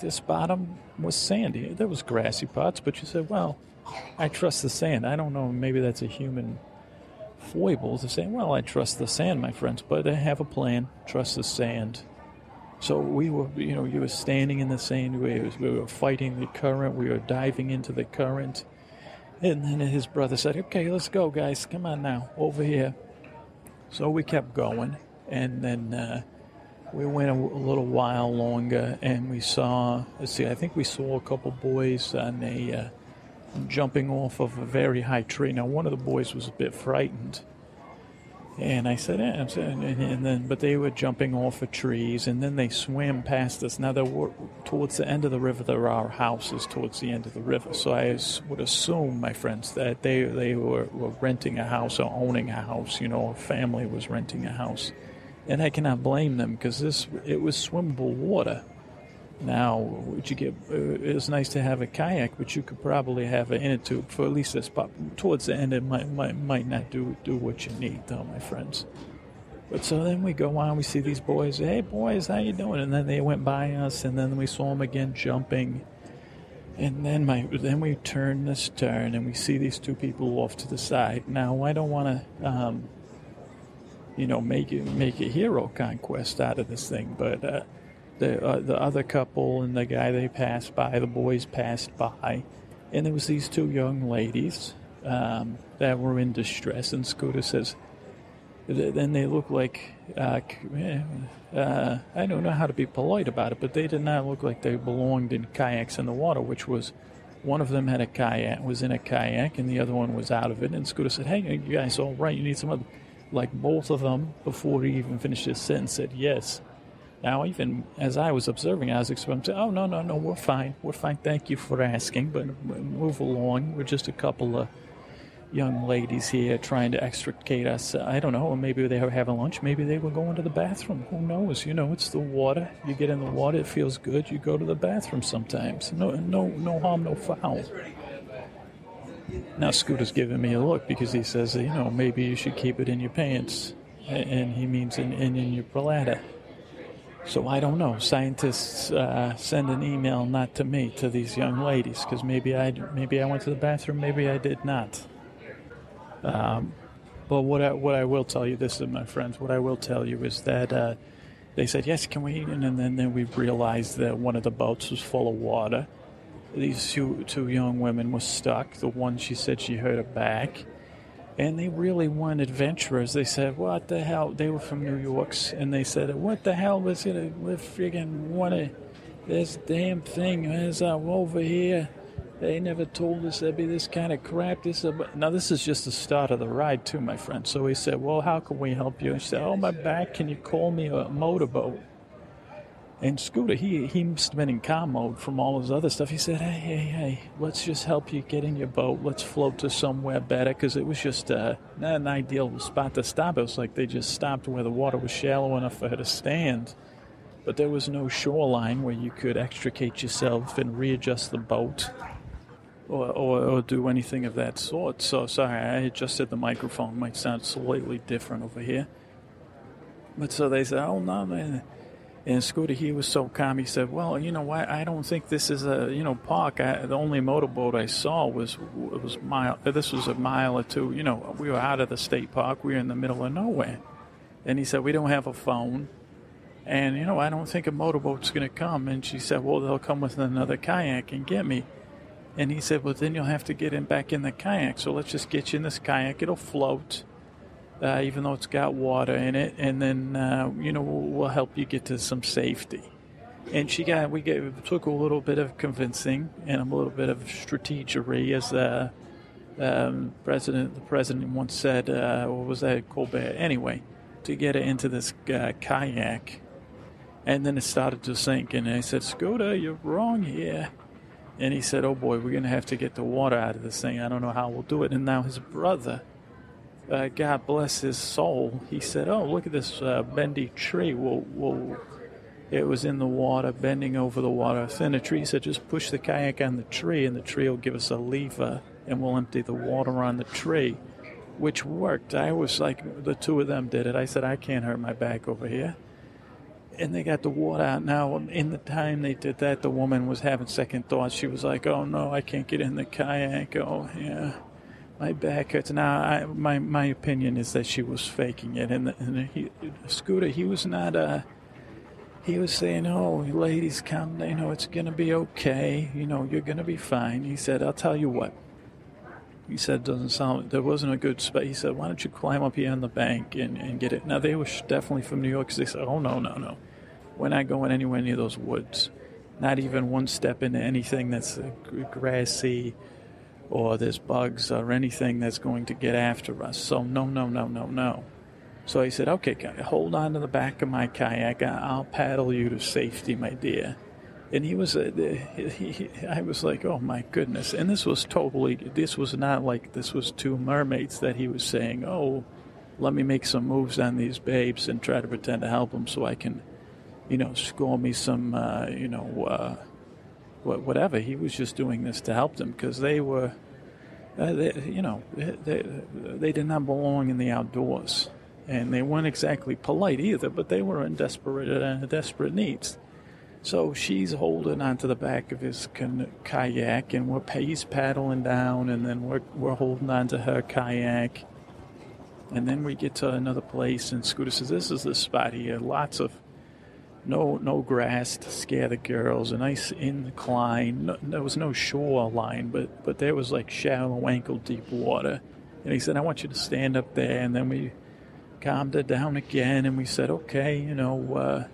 This bottom was sandy. There was grassy parts, but you said, well, I trust the sand. I don't know, maybe that's a human foible to say, well, I trust the sand, my friends, but I have a plan. Trust the sand. So we were, you know, you were standing in the sand. We, we were fighting the current. We were diving into the current. And then his brother said, "Okay, let's go, guys. Come on now, over here." So we kept going, and then uh, we went a, a, little while longer, and we saw. Let's see, I think we saw a couple boys on a uh, jumping off of a very high tree. Now, one of the boys was a bit frightened and I said, and then, but they were jumping off of trees, and then they swam past us. Now, they were towards the end of the river. There are houses towards the end of the river, so I would assume, my friends, that they they were, were renting a house or owning a house. You know, a family was renting a house, and I cannot blame them because this it was swimmable water. Now, would you get? Uh, it's nice to have a kayak, but you could probably have an inner tube for at least this pop. Towards the end, it might might might not do do what you need, though, my friends. But so then we go on. We see these boys. Hey, boys, how you doing? And then they went by us, and then we saw them again jumping. And then my then we turn this turn, and we see these two people off to the side. Now I don't want to. Um, you know, make it make a hero conquest out of this thing, but uh, the uh, the other couple and the guy they passed by, the boys passed by, and there was these two young ladies um, that were in distress. And Scooter says, then they look like uh, uh, I don't know how to be polite about it, but they did not look like they belonged in kayaks in the water, which was one of them had a kayak, was in a kayak, and the other one was out of it. And Scooter said, "Hey, you guys all right? You need some other." Like both of them, before he even finished his sentence, said yes. Now, even as I was observing, I was expecting, oh, no, no, no, we're fine. We're fine. Thank you for asking, but move along. We're just a couple of young ladies here trying to extricate us. I don't know. Maybe they were having lunch. Maybe they were going to the bathroom. Who knows? You know, it's the water. You get in the water, it feels good. You go to the bathroom sometimes. No, no, no harm, no foul. Now Scooter's giving me a look because he says, you know, maybe you should keep it in your pants, and he means in, in, in your bladder. So I don't know. Scientists uh, send an email not to me to these young ladies because maybe I maybe I went to the bathroom, maybe I did not. Um, but what I, what I will tell you, this is my friends. What I will tell you is that uh, they said yes, can we? And then then we realized that one of the boats was full of water. These two two young women were stuck. The one she said she hurt her back and they really weren't adventurers. They said, "What the hell?" They were from New York's, and they said, "What the hell was it? We friggin' want to this damn thing is uh, over here." They never told us there'd be this kind of crap. This now this is just the start of the ride, too, my friend. So he said, "Well, how can we help you?" She said, "Oh, my back. Can you call me a motorboat?" And Scooter, he, he must have been in car mode from all his other stuff. He said, hey, hey, hey, let's just help you get in your boat. Let's float to somewhere better because it was just uh, not an ideal spot to stop. It was like they just stopped where the water was shallow enough for her to stand. But there was no shoreline where you could extricate yourself and readjust the boat or, or, or do anything of that sort. So, sorry, I adjusted the microphone. It might sound slightly different over here. But so they said, oh, no, man and Scooter, he was so calm. He said, "Well, you know what? I don't think this is a you know park. I, the only motorboat I saw was was mile. This was a mile or two. You know, we were out of the state park. We were in the middle of nowhere." And he said, We don't have a phone. And, you know, I don't think a motorboat's going to come. And she said, Well, they'll come with another kayak and get me. And he said, Well, then you'll have to get in back in the kayak. So let's just get you in this kayak. It'll float, uh, even though it's got water in it. And then, uh, you know, we'll, we'll, help you get to some safety. And she got, we gave, took a little bit of convincing and a little bit of strategery, as uh, um, president, the president once said, uh, what was that, Colbert? Anyway, to get it into this uh, kayak. And then it started to sink. And I said, Scooter, you're wrong here. And he said, Oh boy, we're going to have to get the water out of this thing. I don't know how we'll do it. And now his brother, uh, God bless his soul, he said, Oh, look at this uh, bendy tree. We'll, we'll, it was in the water, bending over the water. Then the tree said, Just push the kayak on the tree, and the tree will give us a lever, and we'll empty the water on the tree, which worked. I was like, the two of them did it. I said, I can't hurt my back over here and they got the water out. Now, in the time they did that, the woman was having second thoughts. She was like, "Oh no, I can't get in the kayak. Oh yeah, my back hurts." Now, I, my my opinion is that she was faking it, and, the, and he, Scooter, he was not. Uh, he was saying, "Oh, ladies, come. You know, it's gonna be okay. You know, you're gonna be fine." He said, "I'll tell you what." He said, doesn't sound, there wasn't a good spot. He said, why don't you climb up here on the bank and, and get it? Now, they were definitely from New York because they said, oh, no, no, no. We're not going anywhere near those woods. Not even one step into anything that's uh, grassy or there's bugs or anything that's going to get after us. So, no, no, no, no, no. So he said, okay, hold on to the back of my kayak. I'll paddle you to safety, my dear and he was, uh, he, he, I was like, oh my goodness. And this was totally, this was not like this was two mermaids that he was saying, oh, let me make some moves on these babes and try to pretend to help them so I can, you know, score me some, uh, you know, uh, whatever. He was just doing this to help them because they were, uh, they, you know, they, they did not belong in the outdoors. And they weren't exactly polite either, but they were in desperate, uh, desperate needs. So she's holding onto the back of his kayak, and we're he's paddling down, and then we're we're holding onto her kayak, and then we get to another place, and Scooter says, "This is the spot here. Lots of no no grass to scare the girls. A nice incline. No, there was no shoreline, but but there was like shallow, ankle deep water." And he said, "I want you to stand up there," and then we calmed her down again, and we said, "Okay, you know." Uh,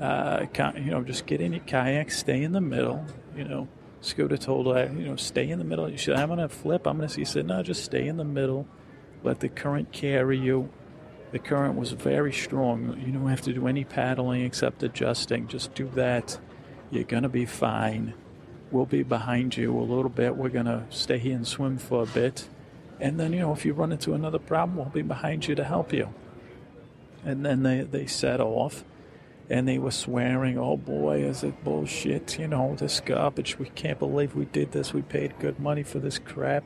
uh, you know, just get in your kayak, stay in the middle. You know, Scooter told her, you know, stay in the middle. You said, I'm going to flip. I'm going to. He said, no, just stay in the middle. Let the current carry you. The current was very strong. You don't have to do any paddling except adjusting. Just do that. You're going to be fine. We'll be behind you a little bit. We're going to stay here and swim for a bit. And then, you know, if you run into another problem, we'll be behind you to help you. And then they, they set off and they were swearing, "Oh boy, is it bullshit? You know, this garbage. We can't believe we did this. We paid good money for this crap."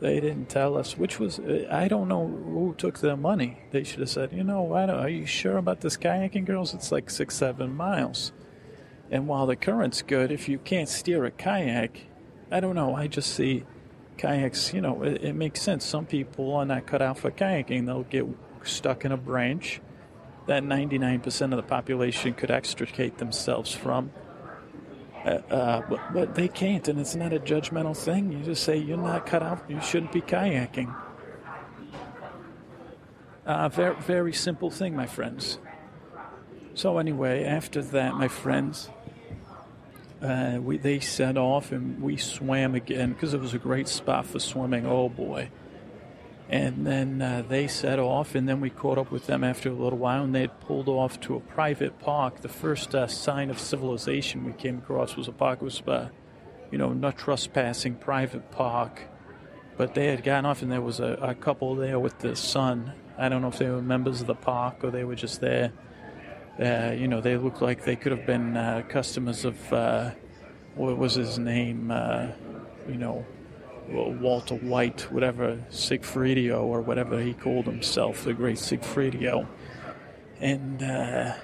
They didn't tell us, which was I don't know who took their money. They should have said, "You know, I are you sure about this kayaking, girls? It's like six, seven miles." And while the current's good, if you can't steer a kayak, I don't know. I just see kayaks. You know, it, it makes sense. Some people are not cut out for kayaking. They'll get stuck in a branch that 99% of the population could extricate themselves from. Uh, uh, but, but they can't, and it's not a judgmental thing. You just say you're not cut out. You shouldn't be kayaking. Uh, very, very simple thing, my friends. So anyway, after that, my friends, uh, we they set off and we swam again because it was a great spot for swimming. Oh boy! And then uh, they set off, and then we caught up with them after a little while, and they had pulled off to a private park. The first uh, sign of civilization we came across was a park. It was, uh, you know, not trespassing private park. But they had gotten off, and there was a, a, couple there with the son. I don't know if they were members of the park or they were just there. Uh, you know, they looked like they could have been uh, customers of, uh, what was his name? you know, Walter White, whatever, Sigfridio, or whatever he called himself, the great Sigfridio. And uh,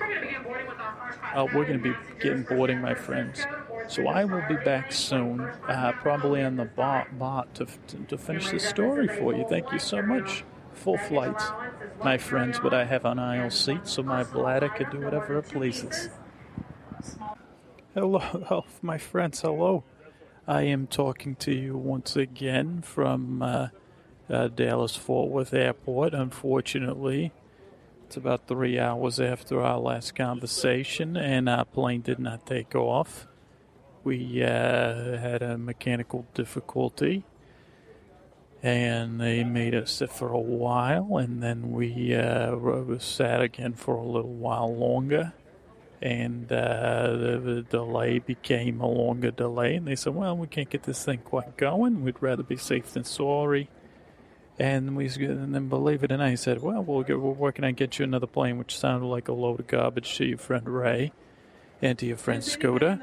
uh, we're going to be getting boarding, my friends. So I will be back soon, uh, probably on the bot, bot to, to finish the story for you. Thank you so much. Full flight. my friends, but I have an aisle seat, so my bladder can do whatever it pleases. Hello, my friends, hello. I am talking to you once again from uh, uh, Dallas Fort Worth Airport. Unfortunately, it's about three hours after our last conversation, and our plane did not take off. We uh, had a mechanical difficulty, and they made us sit for a while, and then we uh, sat again for a little while longer and uh, the, the, delay became a longer delay. And they said, "Well, we can't get this thing quite going. We'd rather be safe than sorry." And we and then believe it or not, he said, "Well, we'll get, we're working on get you another plane," which sounded like a load of garbage to your friend Ray and to your friend Scooter.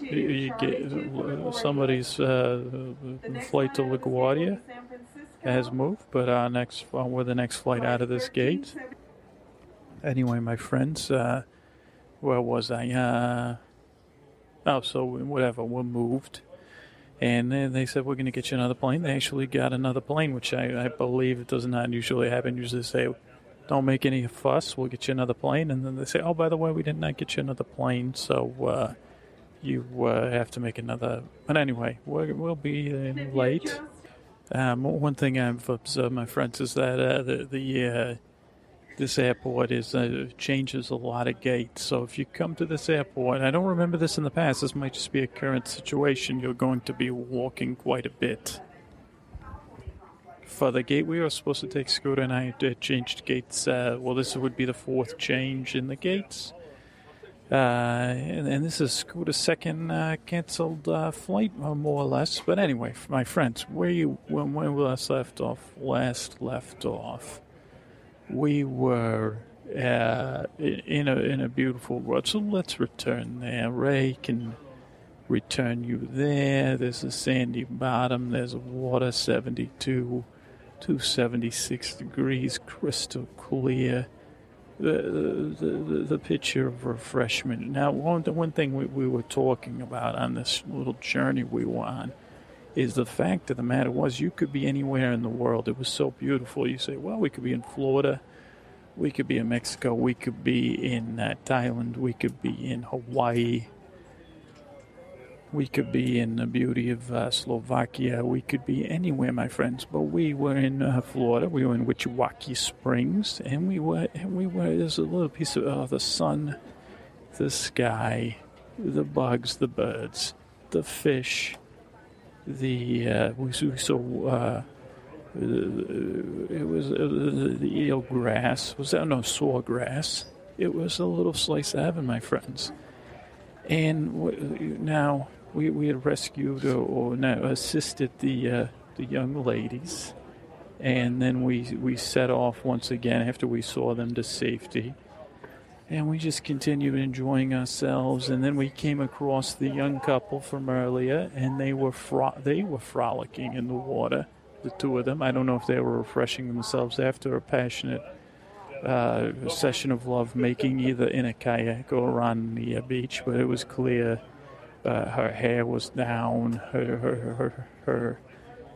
You get, somebody's uh, flight to LaGuardia has moved, but our next well, we're the next flight out of this gate. Anyway, my friends, uh, where was I? Uh, oh, so whatever, we're moved. And then they said, We're going to get you another plane. They actually got another plane, which I, I believe it does not usually happen. Usually say, Don't make any fuss, we'll get you another plane. And then they say, Oh, by the way, we did not get you another plane, so uh, you uh, have to make another. But anyway, we will be uh, late. Um, one thing I've observed, my friends, is that uh, the, the uh, this airport is uh, changes a lot of gates. So if you come to this airport, I don't remember this in the past. This might just be a current situation. You're going to be walking quite a bit. For the gate we were supposed to take, Scooter and I changed gates. Uh, well, this would be the fourth change in the gates. Uh, and, and, this is Scooter's second uh, canceled uh, flight, uh, more or less. But anyway, my friends, where you when, we last left off, last left off, we were uh, in a in a beautiful world. So let's return there. Ray can return you there. There's a sandy bottom. There's water, 72 to 76 degrees, crystal clear the, the, the picture of refreshment. Now, one, the one thing we, we were talking about on this little journey we were on is the fact of the matter was you could be anywhere in the world. It was so beautiful. You say, well, we could be in Florida, we could be in Mexico, we could be in uh, Thailand, we could be in Hawaii, we could be in the beauty of uh, Slovakia. We could be anywhere, my friends. But we were in uh, Florida. We were in Witchawaki Springs, and we were and we were. There's a little piece of uh, the sun, the sky, the bugs, the birds, the fish. The uh, we, we saw. Uh, it was uh, the eel grass. Was that no sawgrass? It was a little slice of heaven, my friends. And now we, we had rescued or, or no, assisted the uh, the young ladies, and then we we set off once again after we saw them to safety, and we just continued enjoying ourselves. And then we came across the young couple from earlier, and they were fro- they were frolicking in the water. The two of them. I don't know if they were refreshing themselves after a passionate uh, session of love making, either in a kayak or on the beach, but it was clear uh, her hair was down, her, her, her, her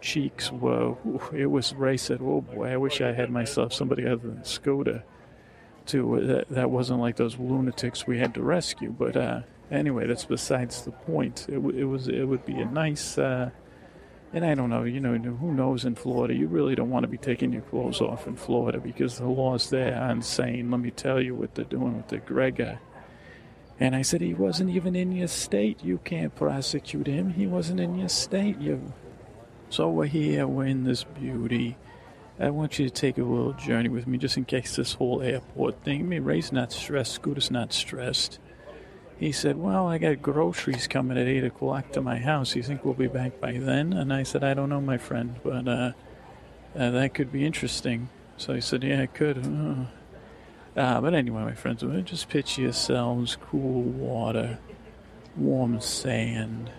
cheeks were, it was, Ray said, oh boy, I wish I had myself somebody other than Scooter. To, uh, that, that wasn't like those lunatics we had to rescue, but uh, anyway, that's besides the point. It, it was, it would be a nice, uh, and I don't know, you know, who knows in Florida? You really don't want to be taking your clothes off in Florida because the laws there are insane. Let me tell you what they're doing with the Gregor and I said, He wasn't even in your state. You can't prosecute him. He wasn't in your state. You. So we're here, we're in this beauty. I want you to take a little journey with me just in case this whole airport thing. I mean, Ray's not stressed, Scooter's not stressed. He said, Well, I got groceries coming at 8 o'clock to my house. You think we'll be back by then? And I said, I don't know, my friend, but uh, uh, that could be interesting. So he said, Yeah, it could. Uh, uh, but anyway, my friends, just picture yourselves cool water, warm sand.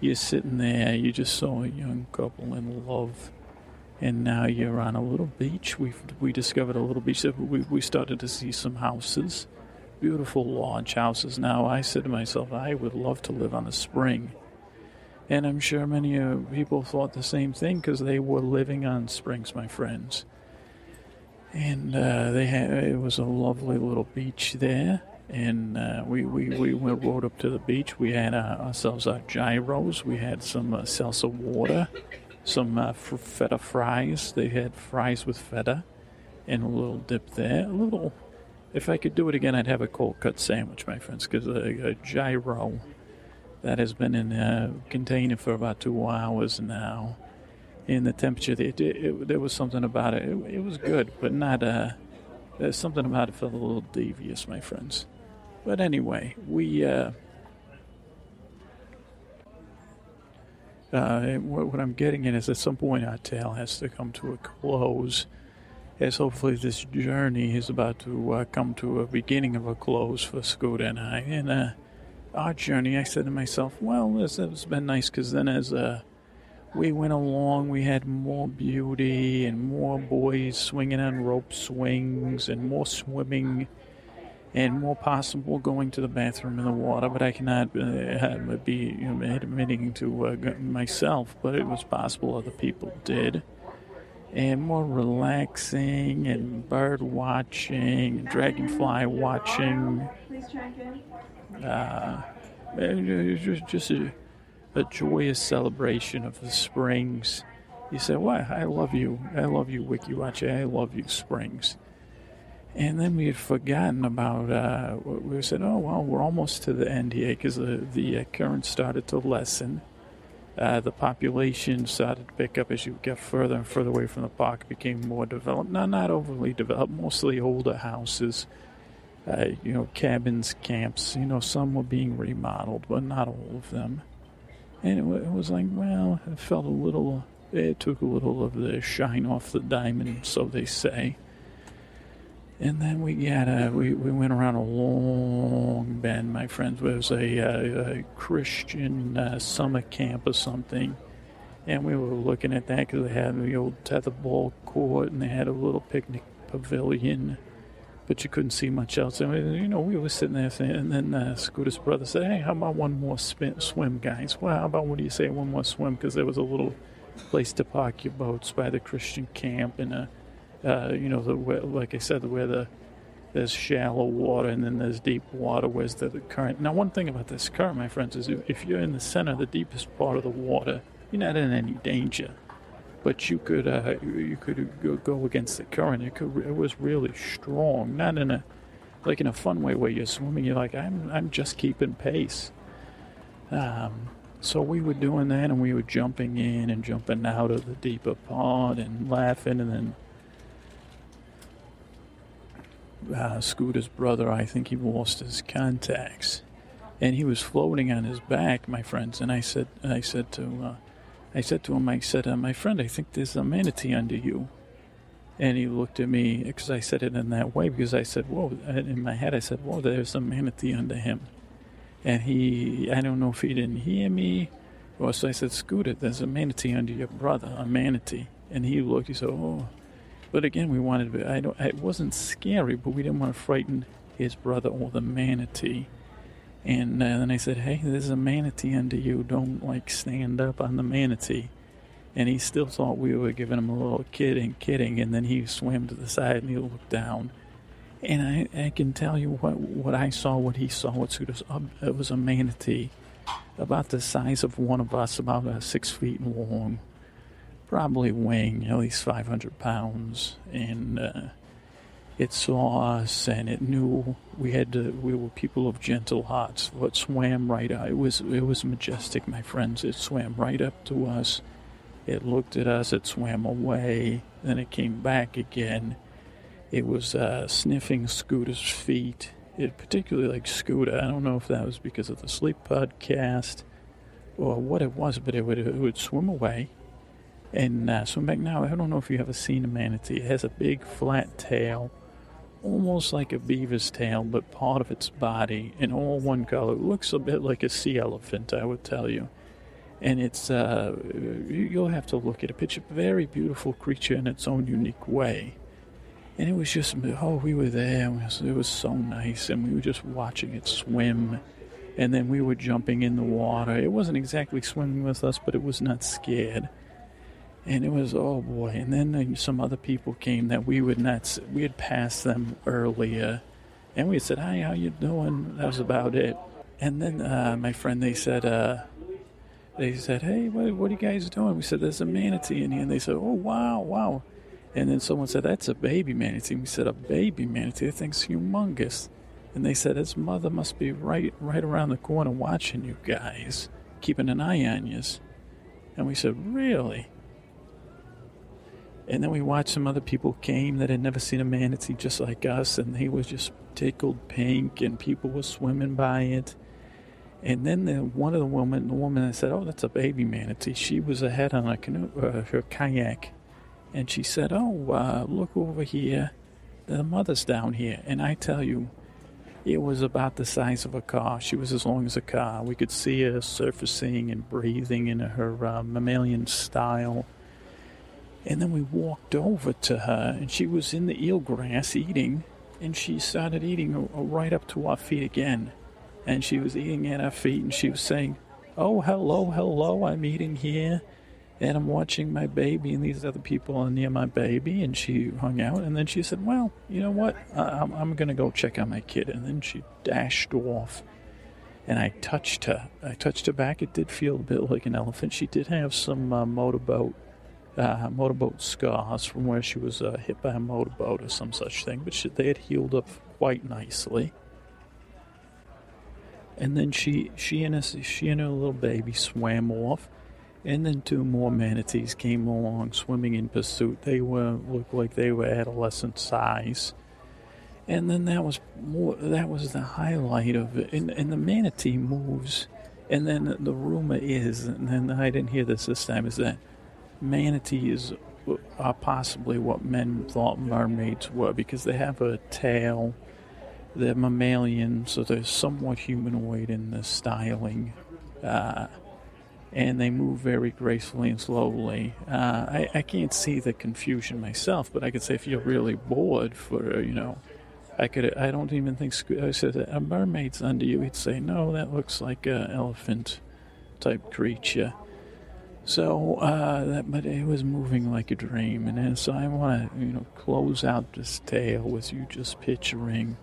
You're sitting there, you just saw a young couple in love, and now you're on a little beach. We we discovered a little beach. We, we started to see some houses, beautiful lodge houses. Now I said to myself, I would love to live on a spring. And I'm sure many uh, people thought the same thing because they were living on springs, my friends. And uh, they had it was a lovely little beach there, and uh, we, we, we went, rode up to the beach. We had uh, ourselves our gyros. We had some uh, salsa water, some uh, feta fries. They had fries with feta, and a little dip there. A little. If I could do it again, I'd have a cold cut sandwich, my friends, because a, a gyro that has been in a container for about two hours now. In the temperature, it, it, it, there was something about it. it. was good, but not. Uh, there's something about it felt a little devious, my friends. But anyway, we. Uh, uh, what, what I'm getting at is at some point our tale has to come to a close, as hopefully this journey is about to uh, come to a beginning of a close for Scooter and I. And uh, our journey, I said to myself, well, this has been nice because then as uh, we went along, we had more beauty and more boys swinging on rope swings and more swimming and more possible going to the bathroom in the water. But I cannot uh, be you know, admitting to uh, myself, but it was possible other people did. And more relaxing and bird watching and dragonfly watching. Please check in. Uh, just, just a, a joyous celebration of the springs. You say, "Why? I love you. I love you, Weeki Wachee. I love you, springs." And then we had forgotten about. Uh, we said, "Oh well, we're almost to the end here because the the uh, current started to lessen. Uh, the population started to pick up as you get further and further away from the park. Became more developed, not not overly developed, mostly older houses." uh, you know, cabins, camps. You know, some were being remodeled, but not all of them. And it, it was like, well, it felt a little, it took a little of the shine off the diamond, so they say. And then we got a, we, we went around a long bend, my friends. It was a, a, a Christian uh, summer camp or something. And we were looking at that because they had the old tetherball court and they had a little picnic pavilion but you couldn't see much else. And, you know, we were sitting there, saying, and then uh, Scooter's brother said, "Hey, how about one more spin, swim, guys? Well, how about what do you say, one more swim? Because there was a little place to park your boats by the Christian camp, and uh, uh, you know, the like I said, where the there's shallow water and then there's deep water. Where's the, the current? Now, one thing about this current, my friends, is if you're in the center, the deepest part of the water, you're not in any danger but you could uh, you could go against the current. It could it was really strong, not in a like in a fun way where you're swimming. You're like I'm I'm just keeping pace. Um, so we were doing that, and we were jumping in and jumping out of the deeper part and laughing, and then uh, Scooter's brother, I think he lost his contacts, and he was floating on his back, my friends. And I said, I said to uh, I said to him, I said, uh, my friend, I think there's a manatee under you. And he looked at me because I said it in that way because I said, whoa, in my head, I said, whoa, there's a manatee under him. And he, I don't know if he didn't hear me or so I said, Scooter, there's a manatee under your brother, a manatee. And he looked, he said, oh. But again, we wanted to, I don't, it wasn't scary, but we didn't want to frighten his brother or the manatee. And uh, then I said, Hey, there's a manatee under you. Don't like stand up on the manatee. And he still thought we were giving him a little kidding, kidding. And then he swam to the side and he looked down. And I, I can tell you what, what I saw, what he saw. what It was, it was a manatee about the size of one of us, about uh, six feet long, probably weighing at least 500 pounds. And uh, it saw us and it knew we had to, we were people of gentle hearts. It swam right up. It was it was majestic, my friends. It swam right up to us. It looked at us. It swam away. Then it came back again. It was uh, sniffing Scooter's feet. It particularly like Scooter. I don't know if that was because of the sleep podcast or what it was, but it would it would swim away and uh, swim back. Now I don't know if you ever seen a manatee. It has a big flat tail almost like a beaver's tail, but part of its body in all one color. It looks a bit like a sea elephant, I would tell you. And it's, uh, you'll have to look at a very beautiful creature in its own unique way. And it was just, oh, we were there. It was so nice. And we were just watching it swim And then we were jumping in the water. It wasn't exactly swimming with us, but it was not scared. And it was, oh boy. And then uh, some other people came that we would not, we had passed them earlier. And we said, hi, how you doing? That was about it. And then uh, my friend, they said, uh, they said, hey, what, what are you guys doing? We said, there's a manatee in here. And they said, oh, wow, wow. And then someone said, that's a baby manatee. We said, a baby manatee? That thing's humongous. And they said, his mother must be right, right around the corner watching you guys, keeping an eye on you. And we said, really? And then we watched some other people came that had never seen a manatee just like us, and they was just tickled pink, and people were swimming by it. And then the, one of the women, the woman that said, "Oh, that's a baby manatee," she was ahead on a canoe, uh, her kayak, and she said, "Oh, uh, look over here, the mother's down here." And I tell you, it was about the size of a car. She was as long as a car. We could see her surfacing and breathing in her uh, mammalian style. And then we walked over to her, and she was in the eel grass eating, and she started eating right up to our feet again. And she was eating at our feet, and she was saying, Oh, hello, hello, I'm eating here, and I'm watching my baby, and these other people are near my baby. And she hung out, and then she said, Well, you know what? I'm, I'm going to go check on my kid. And then she dashed off. And I touched her. I touched her back. It did feel a bit like an elephant. She did have some uh, motorboat uh, motorboat scars from where she was uh, hit by a motorboat or some such thing, but she, they had healed up quite nicely. And then she, she and her, she and her little baby swam off, and then two more manatees came along, swimming in pursuit. They were looked like they were adolescent size, and then that was more. That was the highlight of it. And, and the manatee moves, and then the rumor is, and then I didn't hear this this time, is that manatees are possibly what men thought mermaids were because they have a tail. They're mammalian, so they're somewhat humanoid in the styling. Uh, and they move very gracefully and slowly. Uh, I, I can't see the confusion myself, but I could say if you're really bored for, you know, I could. I don't even think. I said a mermaid's under you. He'd say no. That looks like a elephant type creature. So, uh, that, but it was moving like a dream, and then, so I want to, you know, close out this tale with you just picturing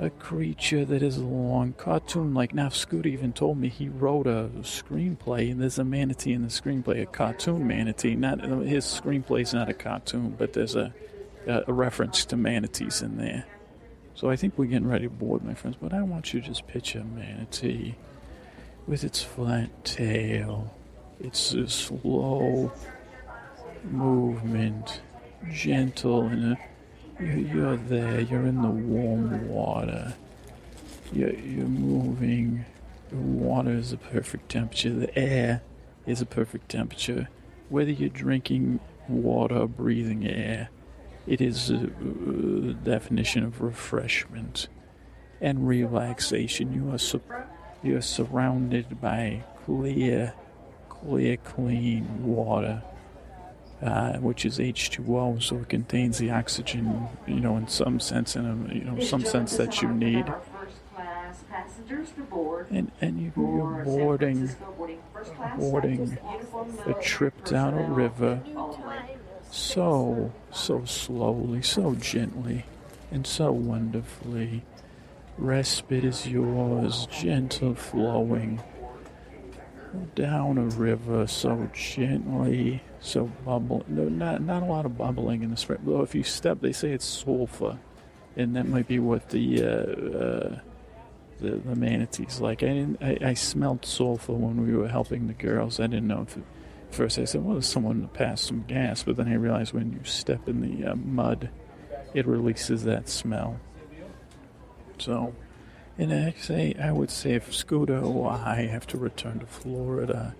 a creature that is long, cartoon-like. Now, Scoot even told me he wrote a screenplay, and there's a manatee in the screenplay, a cartoon manatee. Not his screenplay is not a cartoon, but there's a a, a reference to manatees in there. So I think we're getting ready to board, my friends. But I want you to just picture a manatee with its flat tail it's a slow movement, gentle, and you're, there. You're in the warm water. You're, moving. The water is a perfect temperature. The air is a perfect temperature. Whether you're drinking water breathing air, it is a definition of refreshment and relaxation. You are su- you are surrounded by clear clear, clean water, uh, which is H2O, so it contains the oxygen, you know, in some sense, in a, you know, some sense that you need. And and you, you're boarding, boarding a trip down a river, so so slowly, so gently, and so wonderfully. Respite is yours, gentle flowing down a river so gently, so bubble. No, not not a lot of bubbling in the spring. Though if you step, they say it's sulfur, and that might be what the uh, uh, the, the manatees like. I didn't. I, I smelled sulfur when we were helping the girls. I didn't know if. It, first, I said, "Well, there's someone to pass some gas," but then I realized when you step in the uh, mud, it releases that smell. So. And I say, I would say, if Scooter or I have to return to Florida,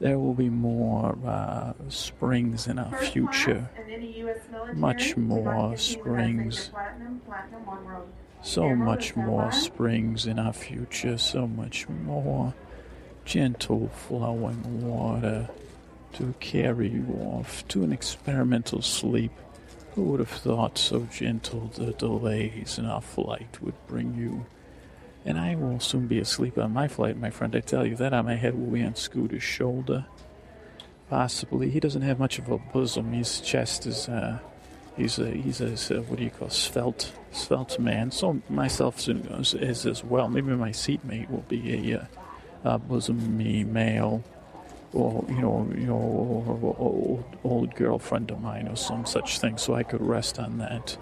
there will be more uh, springs in our future. Much more springs. So much more springs in our future. So much more gentle flowing water to carry you off to an experimental sleep. Who would have thought so gentle the delays in our flight would bring you? And I will soon be asleep on my flight, my friend. I tell you that on my head will be on Scooter's shoulder. Possibly. He doesn't have much of a bosom. His chest is, uh, he's a, he's a, what do you call, svelte, svelte man. So myself is, is as well. Maybe my seatmate will be a, uh, a bosom me male or you know, you know, old, old girlfriend of mine or some such thing, so I could rest on that.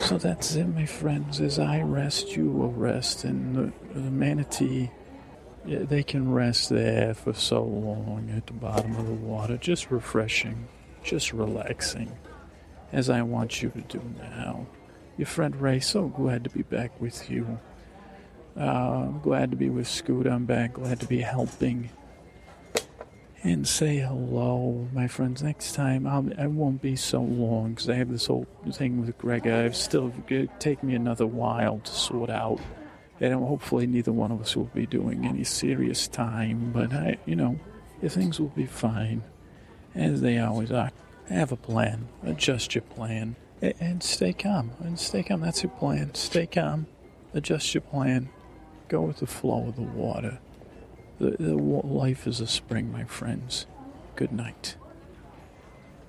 So that's it, my friends. As I rest, you will rest, and the, manatee, yeah, they can rest there for so long at the bottom of the water, just refreshing, just relaxing, as I want you to do now. Your friend Ray, so glad to be back with you. Uh, glad to be with Scoot. I'm back. Glad to be helping and say hello, my friends. Next time, I'll, I won't be so long because I have this whole thing with Greg. I've still take me another while to sort out, and hopefully neither one of us will be doing any serious time. But I, you know, things will be fine, as they always are. Have a plan. Adjust your plan, and stay calm. And stay calm. That's your plan. Stay calm. Adjust your plan. Go with the flow of the water. The, the life is a spring, my friends. Good night.